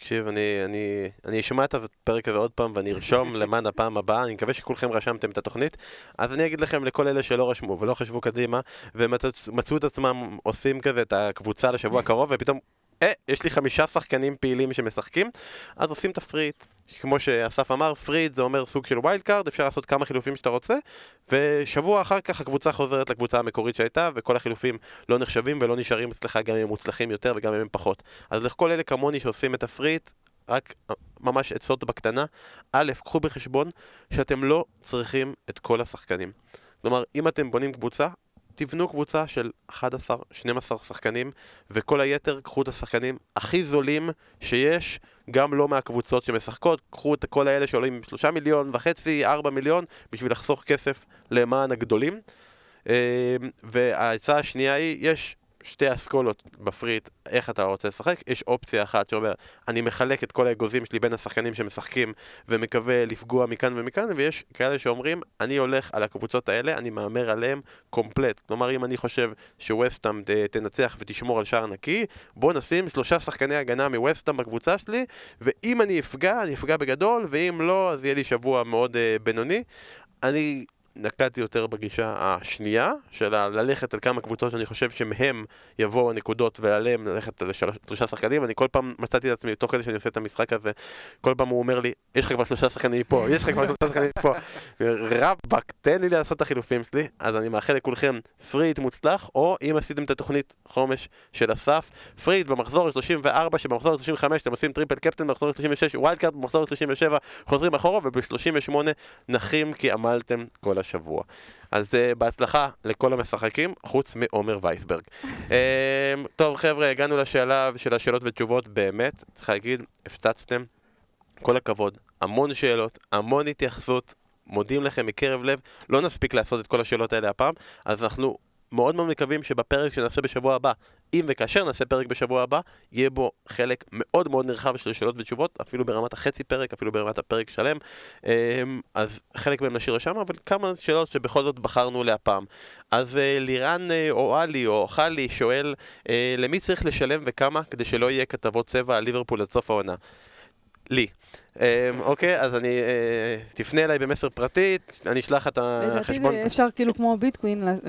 [SPEAKER 1] תקשיב, אני, אני, אני אשמע את הפרק הזה עוד פעם ואני ארשום *laughs* למען הפעם הבאה, אני מקווה שכולכם רשמתם את התוכנית. אז אני אגיד לכם, לכל אלה שלא רשמו ולא חשבו קדימה, ומצאו את עצמם עושים כזה את הקבוצה לשבוע הקרוב, ופתאום אה, יש לי חמישה שחקנים פעילים שמשחקים, אז עושים ת' free hit. כמו שאסף אמר, free hit זה אומר סוג של wild card, אפשר לעשות כמה חילופים שאתה רוצה, ושבוע אחר כך הקבוצה חוזרת לקבוצה המקורית שהייתה, וכל החילופים לא נחשבים ולא נשארים אצלך גם אם הם מוצלחים יותר וגם אם הם פחות. אז לכל אלה כמוני שעושים את ה free hit, רק ממש עצות בקטנה. א', קחו בחשבון שאתם לא צריכים את כל השחקנים. כלומר, אם אתם בונים קבוצה, תבנו קבוצה של 11-12 שחקנים, וכל היתר קחו את השחקנים הכי זולים שיש, גם לא מהקבוצות שמשחקות, קחו את כל האלה שעולים 3 מיליון וחצי, 4 מיליון, בשביל לחסוך כסף למען הגדולים. אה, והעצה השנייה היא, יש שתי אסכולות בפריט, איך אתה רוצה לשחק, יש אופציה אחת שאומר, אני מחלק את כל האגוזים שלי בין השחקנים שמשחקים ומקווה לפגוע מכאן ומכאן, ויש כאלה שאומרים, אני הולך על הקבוצות האלה, אני מהמר עליהם קומפלט. כלומר, אם אני חושב שווסטאם תנצח ותשמור על שער נקי, בוא נשים שלושה שחקני הגנה מווסטאם בקבוצה שלי, ואם אני אפגע, אני אפגע בגדול, ואם לא, אז יהיה לי שבוע מאוד uh, בינוני. אני נקטתי יותר בגישה השנייה, של ללכת על כמה קבוצות שאני חושב שמהם יבואו הנקודות ועליהם ללכת על שלושה שחקנים, אני כל פעם מצאתי את עצמי, תוך כדי שאני עושה את המשחק הזה, כל פעם הוא אומר לי, יש לך כבר שלושה שחקנים פה, יש לך כבר שלושה שחקנים פה, *laughs* רבאק, תן לי לעשות את החילופים שלי, אז אני מאחל לכולכם Free Hit מוצלח, או אם עשיתם את התוכנית חומש של אסף, Free Hit במחזור 34, שבמחזור 35 אתם עושים Triple Captain, במחזור 36 Wild Card, במחזור 37 חוזרים אחורה, וב-38 נחים כי עמלתם כל השבוע. אז uh, בהצלחה לכל המשחקים, חוץ מעומר וייסברג. uh, *laughs* טוב חבר'ה, הגענו לשלב של השאלות ותשובות, באמת, צריך להגיד, הפצצתם. כל הכבוד, המון שאלות, המון התייחסות, מודים לכם מקרב לב, לא נספיק לעשות את כל השאלות האלה הפעם, אז אנחנו מאוד מאוד מקווים שבפרק שנעשה בשבוע הבא, אם וכאשר נעשה פרק בשבוע הבא, יהיה בו חלק מאוד מאוד נרחב של שאלות ותשובות, אפילו ברמת החצי פרק, אפילו ברמת הפרק שלם. אמ, אז חלק מהם נשאיר לשם, אבל כמה שאלות שבכל זאת בחרנו להפעם. אז אה, לירן אה, או עלי או חלי שואל, אה, למי צריך לשלם וכמה כדי שלא יהיה כתבות צבע על ליברפול עד סוף העונה? לי. אמ, אוקיי, אז אני, תפנה אליי במסר פרטי, אני אשלח את החשבון.
[SPEAKER 2] לדעתי אפשר כאילו כמו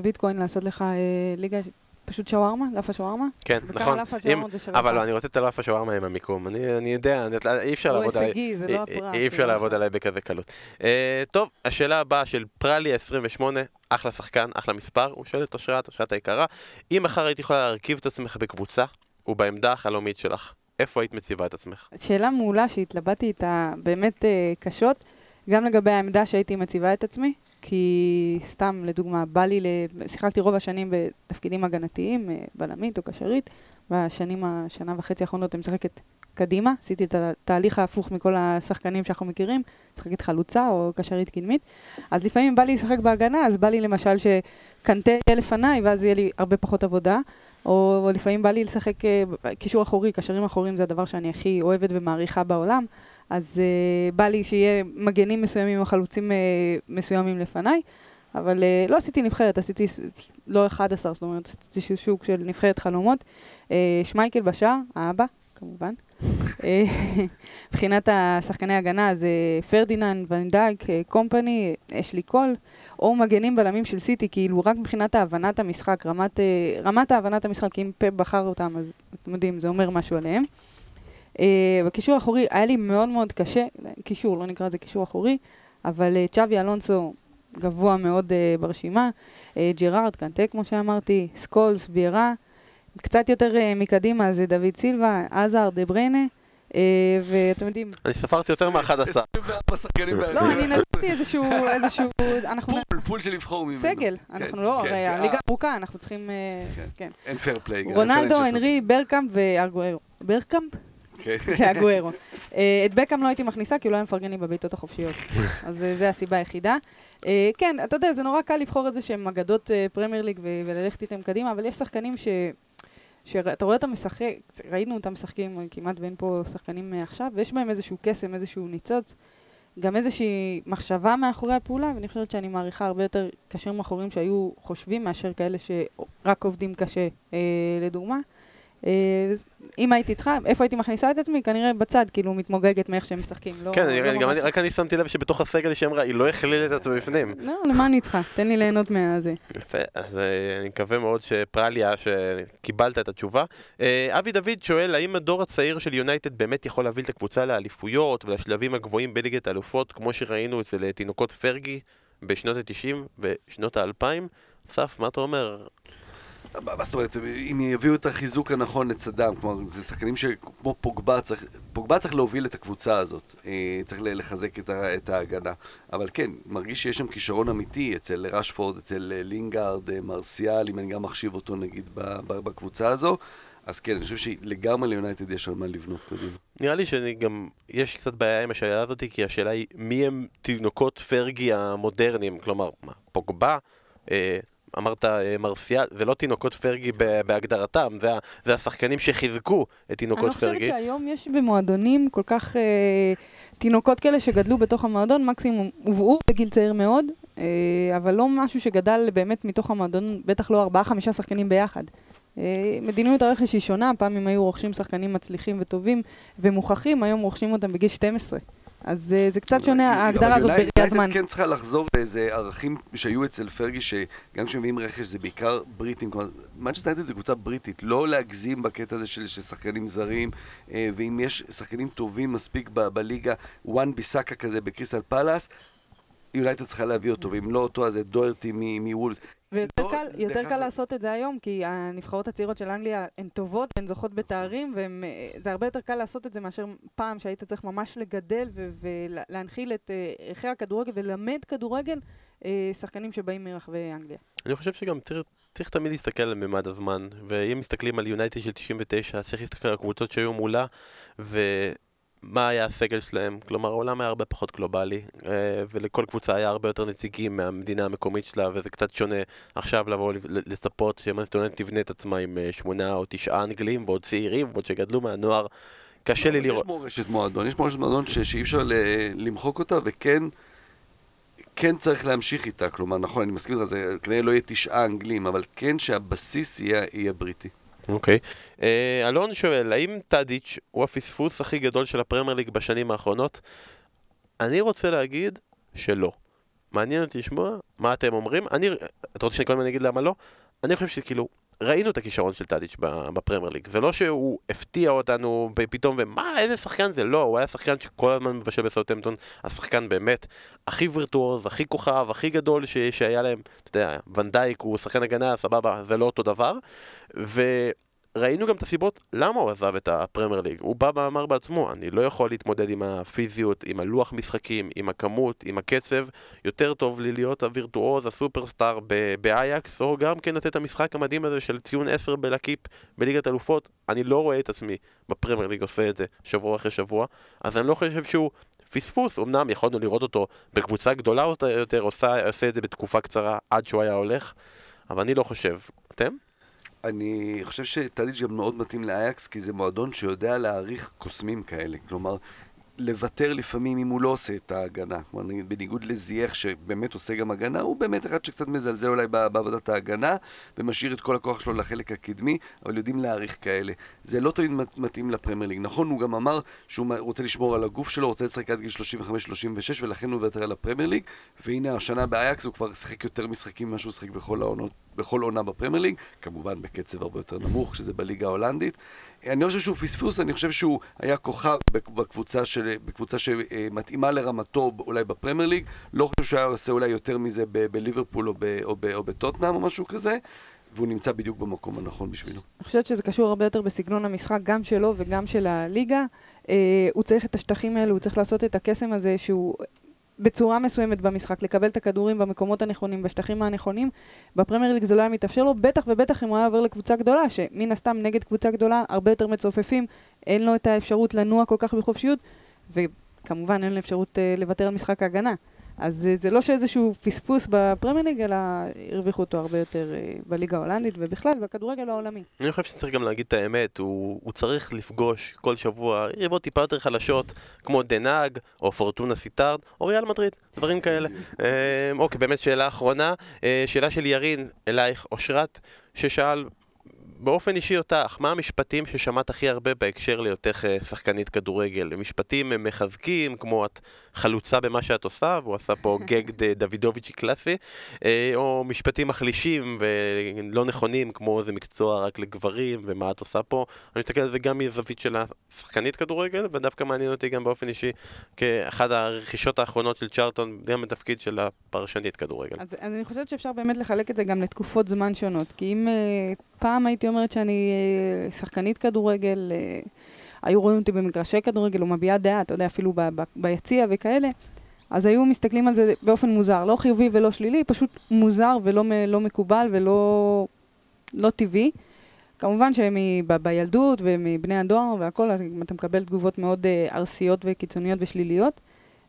[SPEAKER 2] ביטקוין לעשות לך ליגה פשוט שווארמה? לאפה שווארמה?
[SPEAKER 1] כן, נכון. אבל לא, אני רוצה את הלאפה שווארמה עם המיקום. אני יודע, אי אפשר לעבוד עליי.
[SPEAKER 2] לא הפרס.
[SPEAKER 1] אי אפשר לעבוד עליי בכזה קלות. אה, טוב, השאלה הבאה של פרלי 28, אחלה שחקן, אחלה מספר. הוא שואל את אושרת, אושרת היקרה, אם מחר היית יכולה להרכיב את עצמך בקבוצה, ובעמדה החלומית שלך, איפה היית מציבה את עצמך?
[SPEAKER 2] שאלה מעולה שהתלבטתי איתה באמת אה, קשות, גם לגבי העמדה שהייתי מציבה את עצמי. כי סתם, לדוגמה, בא לי, שיחקתי רוב השנים בתפקידים הגנתיים, אה, בלמית או קשרית, בשנים, השנה וחצי האחרונות אני משחקת קדימה, עשיתי את התהליך ההפוך מכל השחקנים שאנחנו מכירים, משחקת חלוצה או קשרית קדמית, אז לפעמים בא לי לשחק בהגנה, אז בא לי למשל שקנטה יהיה לפניי, ואז יהיה לי הרבה פחות עבודה, או לפעמים בא לי לשחק אה, קישור אחורי, קשרים אחוריים זה הדבר שאני הכי אוהבת ומעריכה בעולם, אז uh, בא לי שיהיה מגנים מסוימים או חלוצים uh, מסוימים לפניי, אבל uh, לא עשיתי נבחרת, עשיתי לא 11, זאת אומרת, עשיתי שוק של נבחרת חלומות. Uh, שמייכל בשער, האבא, כמובן. מבחינת השחקני הגנה זה פרדיננד, ונדייק, קומפני, אשלי קול, או מגנים בלמים של סיטי, כאילו רק מבחינת הבנת המשחק, רמת, רמת הבנת המשחק, אם פפ בחר אותם, אז אתם יודעים, זה אומר משהו עליהם. Uh, בקישור האחורי היה לי מאוד מאוד קשה, קישור, לא נקרא לזה קישור אחורי, אבל uh, צ'אבי אלונסו גבוה מאוד uh, ברשימה, uh, ג'רארד, קנטה כמו שאמרתי, סקולס, ויירה, קצת יותר uh, מקדימה זה דוד סילבה, הזאר, דה בריינה. Uh, ואתם יודעים...
[SPEAKER 1] אני ספרתי יותר מ-11.
[SPEAKER 3] 24 שחקנים
[SPEAKER 2] לא, אני נתתי איזשהו...
[SPEAKER 3] pool, pool של לבחור ממנו.
[SPEAKER 2] סגל, כן, אנחנו לא, כן, הרי
[SPEAKER 3] כן.
[SPEAKER 2] הליגה ארוכה, אנחנו צריכים...
[SPEAKER 3] כן. אין fair play.
[SPEAKER 2] רונלדו, הנרי, ברגקאמפ ואגוארו. ברגקאמפ? כאגוארו. אה, את בקאם לא הייתי מכניסה, כי הוא לא היה מפרגן לי בבעיטות החופשיות. *laughs* אז אה, זו הסיבה היחידה. אה, כן, אתה יודע, זה נורא קל לבחור איזה שהם אגדות פרמייר ליג וללכת איתם קדימה, אבל יש שחקנים ש... שאתה רואה אותם משחק, ראינו אותם משחקים, כמעט ואין פה שחקנים עכשיו, ויש בהם איזשהו קסם, איזשהו ניצוץ, גם איזושהי מחשבה מאחורי הפעולה, ואני חושבת שאני מעריכה הרבה יותר קשרים אחורים שהיו חושבים מאשר כאלה שרק עובדים קשה, אה, לדוגמה. אה, אם הייתי צריכה, איפה הייתי מכניסה את עצמי? כנראה בצד, כאילו מתמוגגת מאיך שהם משחקים. לא,
[SPEAKER 1] כן,
[SPEAKER 2] לא
[SPEAKER 1] אני- גם
[SPEAKER 2] ממש-
[SPEAKER 1] אני- רק אני שמתי לב שבתוך הסגל שהיא אמרה, היא לא הכלילה את עצמה בפנים.
[SPEAKER 2] לא, למה אני צריכה? תן לי ליהנות מהזה.
[SPEAKER 1] יפה, אז אה, אני מקווה מאוד שפרליה, שקיבלת את התשובה. אה, אבי דוד שואל, האם הדור הצעיר של יונייטד באמת יכול להוביל את הקבוצה לאליפויות ולשלבים הגבוהים בליגת האלופות, כמו שראינו אצל תינוקות פרגי בשנות ה-90 ושנות ה-2000? אסף, מה אתה אומר?
[SPEAKER 3] מה זאת אומרת, אם יביאו את החיזוק הנכון לצדם, כלומר, זה שחקנים שכמו פוגבה, צריך, פוגבה צריך להוביל את הקבוצה הזאת, אה, צריך לחזק את, ה, את ההגנה. אבל כן, מרגיש שיש שם כישרון אמיתי אצל רשפורד, אצל אה, לינגארד, אה, מרסיאל, אם אני גם מחשיב אותו נגיד בקבוצה הזו. אז כן, אני חושב שלגמרי ליונייטד יש על מה לבנות קדימה.
[SPEAKER 1] נראה לי שאני גם, יש קצת בעיה עם השאלה הזאת, כי השאלה היא מי הם תינוקות פרגי המודרניים, כלומר, מה, פוגבה? אה, אמרת אה, מרסיאל, זה לא תינוקות פרגי בהגדרתם, זה, ה- זה השחקנים שחיזקו את
[SPEAKER 2] אני
[SPEAKER 1] תינוקות
[SPEAKER 2] לא חושבת
[SPEAKER 1] פרגי.
[SPEAKER 2] שהיום יש במועדונים כל כך אה, תינוקות כאלה שגדלו בתוך המועדון, מקסימום הובאו בגיל צעיר מאוד, אה, אבל לא משהו שגדל באמת מתוך המועדון, בטח לא ארבעה-חמישה שחקנים ביחד. אה, מדיניות הרכש היא שונה, פעם אם היו רוכשים שחקנים מצליחים וטובים ומוכחים, היום רוכשים אותם בגיל 12. אז אה, זה קצת שונה, ההגדרה הזאת
[SPEAKER 3] אבל
[SPEAKER 2] בראייה זמן.
[SPEAKER 3] יונייטד כן צריכה לחזור לאיזה ערכים שהיו אצל פרגי, שגם כשמביאים רכש זה בעיקר בריטים, כלומר, מנצ'סטר יונייטד זה קבוצה בריטית, לא להגזים בקטע הזה של, שחקנים זרים, אה, ואם יש שחקנים טובים מספיק בליגה, וואן ביסאקה כזה בקריסטל פלאס, יונייטד צריכה להביא אותו, ואם לא אותו אז זה דוהרטי מוולבס.
[SPEAKER 2] ויותר
[SPEAKER 3] לא,
[SPEAKER 2] קל, יותר קל לעשות את זה היום, כי הנבחרות הצעירות של אנגליה הן טובות והן זוכות בתארים, וזה הרבה יותר קל לעשות את זה מאשר פעם שהיית צריך ממש לגדל ו- ולהנחיל את אה, ערכי הכדורגל וללמד כדורגל אה, שחקנים שבאים מרחבי אנגליה.
[SPEAKER 1] אני חושב שגם צריך, צריך תמיד להסתכל על ממד הזמן, ואם מסתכלים על יונייטד של 99, צריך להסתכל על הקבוצות שהיו מולה, ומה היה הסגל שלהם. כלומר, העולם היה הרבה פחות גלובלי, אה, ולכל קבוצה היה הרבה יותר נציגים מהמדינה המקומית שלה, וזה קצת שונה עכשיו לבוא לצפות שמנסטונט תבנה את עצמה עם אה, שמונה או תשעה אנגלים, ועוד צעירים, ועוד שגדלו מהנוער. קשה לי לראות.
[SPEAKER 3] יש מורשת מועדון, יש מורשת מועדון ש- שאי אפשר למחוק אותה, וכן... כן צריך להמשיך איתה, כלומר, נכון, אני מסכים איתך, זה כנראה לא יהיה תשעה אנגלים, אבל כן שהבסיס יהיה, יהיה בריטי.
[SPEAKER 1] אוקיי. אה, אלון שואל, האם טאדיץ' הוא הפספוס הכי גדול של הפרמייר ליג בשנים האחרונות? אני רוצה להגיד שלא. מעניין אותי לשמוע מה אתם אומרים. אני, אתה רוצה שאני קודם אגיד למה לא? אני חושב שכאילו, ראינו את הכישרון של טאדיץ' בפרמייר ליג. זה לא שהוא הפתיע אותנו פתאום, ומה, איזה שחקן זה? לא, הוא היה שחקן שכל הזמן מבשל בסאוטהמפטון. השחקן באמת הכי וירטואוז, הכי כוכב, הכי גדול ש- שהיה להם. אתה יודע, ונדייק הוא שחקן הגנה, סבבה, זה לא אותו דבר. וראינו גם את הסיבות למה הוא עזב את הפרמייר ליג. הוא בא ואמר בעצמו, אני לא יכול להתמודד עם הפיזיות, עם הלוח משחקים, עם הכמות, עם הקצב. יותר טוב לי להיות הווירטואוז, הסופרסטאר באייקס, או גם כן לתת את המשחק המדהים הזה של ציון 10 בלקיפ בליגת אלופות. אני לא רואה את עצמי בפרמייר ליג עושה את זה שבוע אחרי שבוע, אז אני לא חושב שהוא פספוס. אמנם יכולנו לראות אותו בקבוצה גדולה יותר, עושה, עושה את זה בתקופה קצרה עד שהוא היה הולך, אבל אני לא חושב. אתם?
[SPEAKER 3] אני חושב שטאדיץ' גם מאוד מתאים לאייקס, כי זה מועדון שיודע להעריך קוסמים כאלה. כלומר, לוותר לפעמים אם הוא לא עושה את ההגנה. כלומר, נגיד, בניגוד לזייח שבאמת עושה גם הגנה, הוא באמת אחד שקצת מזלזל אולי בעבודת ההגנה, ומשאיר את כל הכוח שלו לחלק הקדמי, אבל יודעים להעריך כאלה. זה לא תמיד מת- מתאים לפרמייר ליג. נכון, הוא גם אמר שהוא רוצה לשמור על הגוף שלו, רוצה לשחק עד גיל 35-36, ולכן הוא מוותר על הפרמייר ליג, והנה השנה באייקס הוא כבר שיחק יותר משחקים ממה שהוא שיחק בכל העונות. בכל עונה בפרמייר ליג, כמובן בקצב הרבה יותר נמוך, שזה בליגה ההולנדית. אני חושב שהוא פספוס, אני חושב שהוא היה כוכב בק- בקבוצה, של, בקבוצה שמתאימה לרמתו אולי בפרמייר ליג. לא חושב שהוא היה עושה אולי יותר מזה בליברפול או, ב- או, או בטוטנאם או משהו כזה, והוא נמצא בדיוק במקום הנכון בשבילו.
[SPEAKER 2] אני חושבת שזה קשור הרבה יותר בסגנון המשחק, גם שלו וגם של הליגה. אה, הוא צריך את השטחים האלו, הוא צריך לעשות את הקסם הזה שהוא בצורה מסוימת במשחק, לקבל את הכדורים במקומות הנכונים, בשטחים הנכונים. בפרמייר ליג זה לא היה מתאפשר לו, בטח ובטח אם הוא היה עובר לקבוצה גדולה, שמן הסתם נגד קבוצה גדולה הרבה יותר מצופפים, אין לו את האפשרות לנוע כל כך בחופשיות, וכמובן אין לו אפשרות אה, לוותר על משחק ההגנה. אז אה, זה לא שאיזשהו פספוס בפרמייר ליג, אלא הרוויחו אותו הרבה יותר אה, בליגה ההולנדית ובכלל בכדורגל העולמי.
[SPEAKER 1] אני חושב שצריך גם להגיד את האמת, הוא, הוא צריך לפגוש כל שבוע יריבות טיפה יותר חלשות, כמו דן האג, או פורטונה סיטארד, או ריאל מדריד, דברים כאלה. *laughs* אה, אוקיי, באמת שאלה אחרונה, שאלה של ירין אלייך אושרת, ששאל, באופן אישי אותך, מה המשפטים ששמעת הכי הרבה בהקשר להיותך אה, שחקנית כדורגל? משפטים מחזקים, כמו את חלוצה במה שאת עושה, והוא עשה פה *laughs* גג דוידוביצ'י קלאסי, אה, או משפטים מחלישים ולא נכונים, כמו זה מקצוע רק לגברים, ומה את עושה פה. אני מסתכל על זה גם מזווית של השחקנית כדורגל, ודווקא מעניין אותי גם באופן אישי, כאחד הרכישות האחרונות של צ'ארטון, גם בתפקיד של הפרשנית כדורגל.
[SPEAKER 2] אז אני חושבת שאפשר באמת לחלק את זה גם לתקופות זמן שונות, כי אם uh, פעם הייתי אומרת שאני uh, שחקנית כדורגל, uh, היו רואים אותי במגרשי כדורגל או מביעה דעה, אתה יודע, אפילו ב- ב- ביציע וכאלה, אז היו מסתכלים על זה באופן מוזר, לא חיובי ולא שלילי, פשוט מוזר ולא לא מקובל ולא לא טבעי. כמובן שבילדות ומבני הדואר והכל, אתה מקבל תגובות מאוד uh, ארסיות וקיצוניות ושליליות.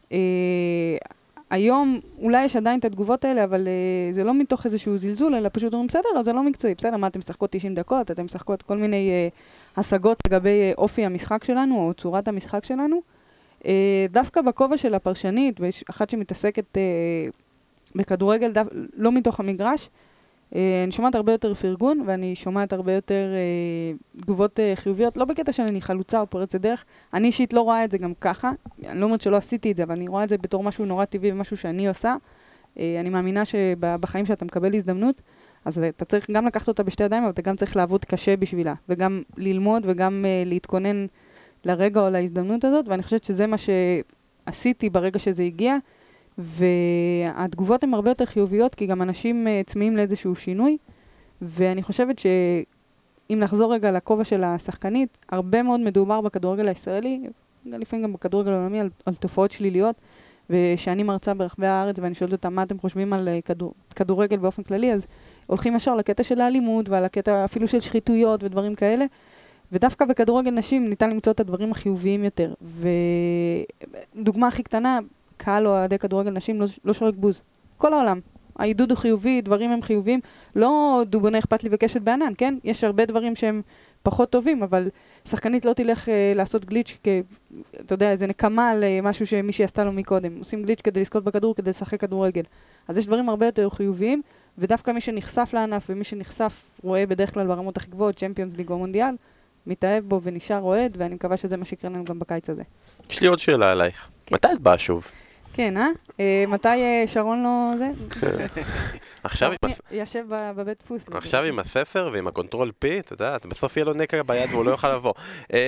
[SPEAKER 2] Uh, היום אולי יש עדיין את התגובות האלה, אבל uh, זה לא מתוך איזשהו זלזול, אלא פשוט אומרים, בסדר, אז זה לא מקצועי, בסדר, מה, אתם משחקות 90 דקות, אתם משחקות כל מיני uh, השגות לגבי uh, אופי המשחק שלנו, או צורת המשחק שלנו. Uh, דווקא בכובע של הפרשנית, אחת שמתעסקת uh, בכדורגל, דו, לא מתוך המגרש, אני שומעת הרבה יותר פרגון, ואני שומעת הרבה יותר uh, תגובות uh, חיוביות, לא בקטע שאני חלוצה או פורצת דרך, אני אישית לא רואה את זה גם ככה, אני לא אומרת שלא עשיתי את זה, אבל אני רואה את זה בתור משהו נורא טבעי ומשהו שאני עושה. Uh, אני מאמינה שבחיים שאתה מקבל הזדמנות, אז אתה צריך גם לקחת אותה בשתי ידיים, אבל אתה גם צריך לעבוד קשה בשבילה, וגם ללמוד וגם uh, להתכונן לרגע או להזדמנות הזאת, ואני חושבת שזה מה שעשיתי ברגע שזה הגיע. והתגובות הן הרבה יותר חיוביות, כי גם אנשים uh, צמאים לאיזשהו שינוי, ואני חושבת שאם נחזור רגע לכובע של השחקנית, הרבה מאוד מדובר בכדורגל הישראלי, לפעמים גם בכדורגל העולמי, על, על תופעות שליליות, וכשאני מרצה ברחבי הארץ ואני שואלת אותם מה אתם חושבים על uh, כדור, כדורגל באופן כללי, אז הולכים ישר לקטע של האלימות ועל הקטע אפילו של שחיתויות ודברים כאלה. ודווקא בכדורגל נשים ניתן למצוא את הדברים החיוביים יותר. ודוגמה הכי קטנה, קהל או אוהדי כדורגל נשים לא, לא שורק בוז. כל העולם. העידוד הוא חיובי, דברים הם חיוביים. לא דובונה אכפת לי וקשת בענן, כן? יש הרבה דברים שהם פחות טובים, אבל שחקנית לא תלך אה, לעשות גליץ', כ... אתה יודע, איזה נקמה על אה, משהו שמישהי עשתה לו מקודם. עושים גליץ' כדי לזכות בכדור, כדי לשחק כדורגל. אז יש דברים הרבה יותר חיוביים, ודווקא מי שנחשף לענף ומי שנחשף רואה בדרך כלל ברמות הכי גבוהות, צ'מפיונס ליג או מונדיאל, מתאהב בו ונשאר אוהד, ואני מקווה שזה מה שיקרה לנו גם בקיץ הזה.
[SPEAKER 1] יש לי עוד שאלה אלייך. כן. מתי את באה שוב?
[SPEAKER 2] כן, אה? אה מתי אה, שרון לא זה? *laughs*
[SPEAKER 1] עכשיו עם...
[SPEAKER 2] יושב בבית דפוס.
[SPEAKER 1] עכשיו עם הספר ועם ה Control P, אתה יודע, בסוף יהיה לו נקע ביד והוא לא יוכל לבוא. *laughs* אמ,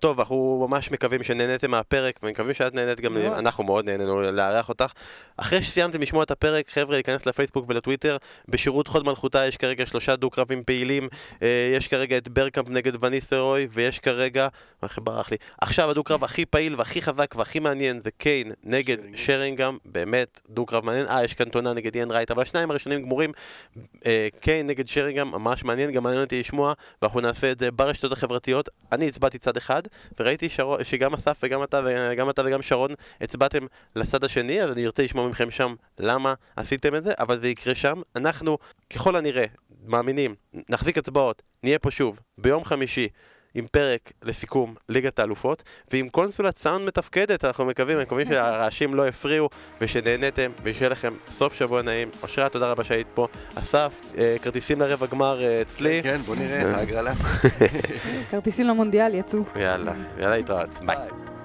[SPEAKER 1] טוב, אנחנו ממש מקווים שנהניתם מהפרק, ומקווים שאת נהנית גם, אנחנו מאוד נהנינו לארח אותך. אחרי שסיימתם לשמוע את הפרק, חבר'ה, להיכנס לפייסבוק ולטוויטר, בשירות חוד מלכותה יש כרגע שלושה דו-קרבים פעילים, אה, יש כרגע את ברקאמפ נגד וניסרוי, ויש כרגע, איך ברח לי, עכשיו הדו-קרב הכי פעיל והכי חזק והכי מעניין זה קיין נגד שרינגהם, באמת דו-קרב מעניין, אה, יש כאן טונה נגד איין רייט, אבל השניים הראשונים גמורים, אה, קיין נגד שרינגהם, ממש מעניין, גם מעניין אותי לשמוע, ואנחנו נעשה את זה ברשתות החברתיות. אני הצבעתי צד אחד, וראיתי שרון, שגם אסף וגם אתה וגם אתה וגם שרון הצבעתם לצד השני, אז אני ארצה לשמוע מכם שם למה עשיתם את זה, אבל זה יקרה שם. אנחנו, ככל הנראה, מאמינים, נחזיק הצבעות, נהיה פה שוב, ביום חמישי. עם פרק לסיכום ליגת האלופות, ועם קונסולת סאונד מתפקדת, אנחנו מקווים, אנחנו מקווים שהרעשים לא הפריעו, ושנהנתם, ושיהיה לכם סוף שבוע נעים. אושרת, תודה רבה שהיית פה. אסף, אה, כרטיסים לרבע גמר אה, אצלי.
[SPEAKER 3] כן, בוא נראה את ההגרלה. *laughs*
[SPEAKER 2] כרטיסים למונדיאל יצאו.
[SPEAKER 1] יאללה, יאללה התראות. ביי.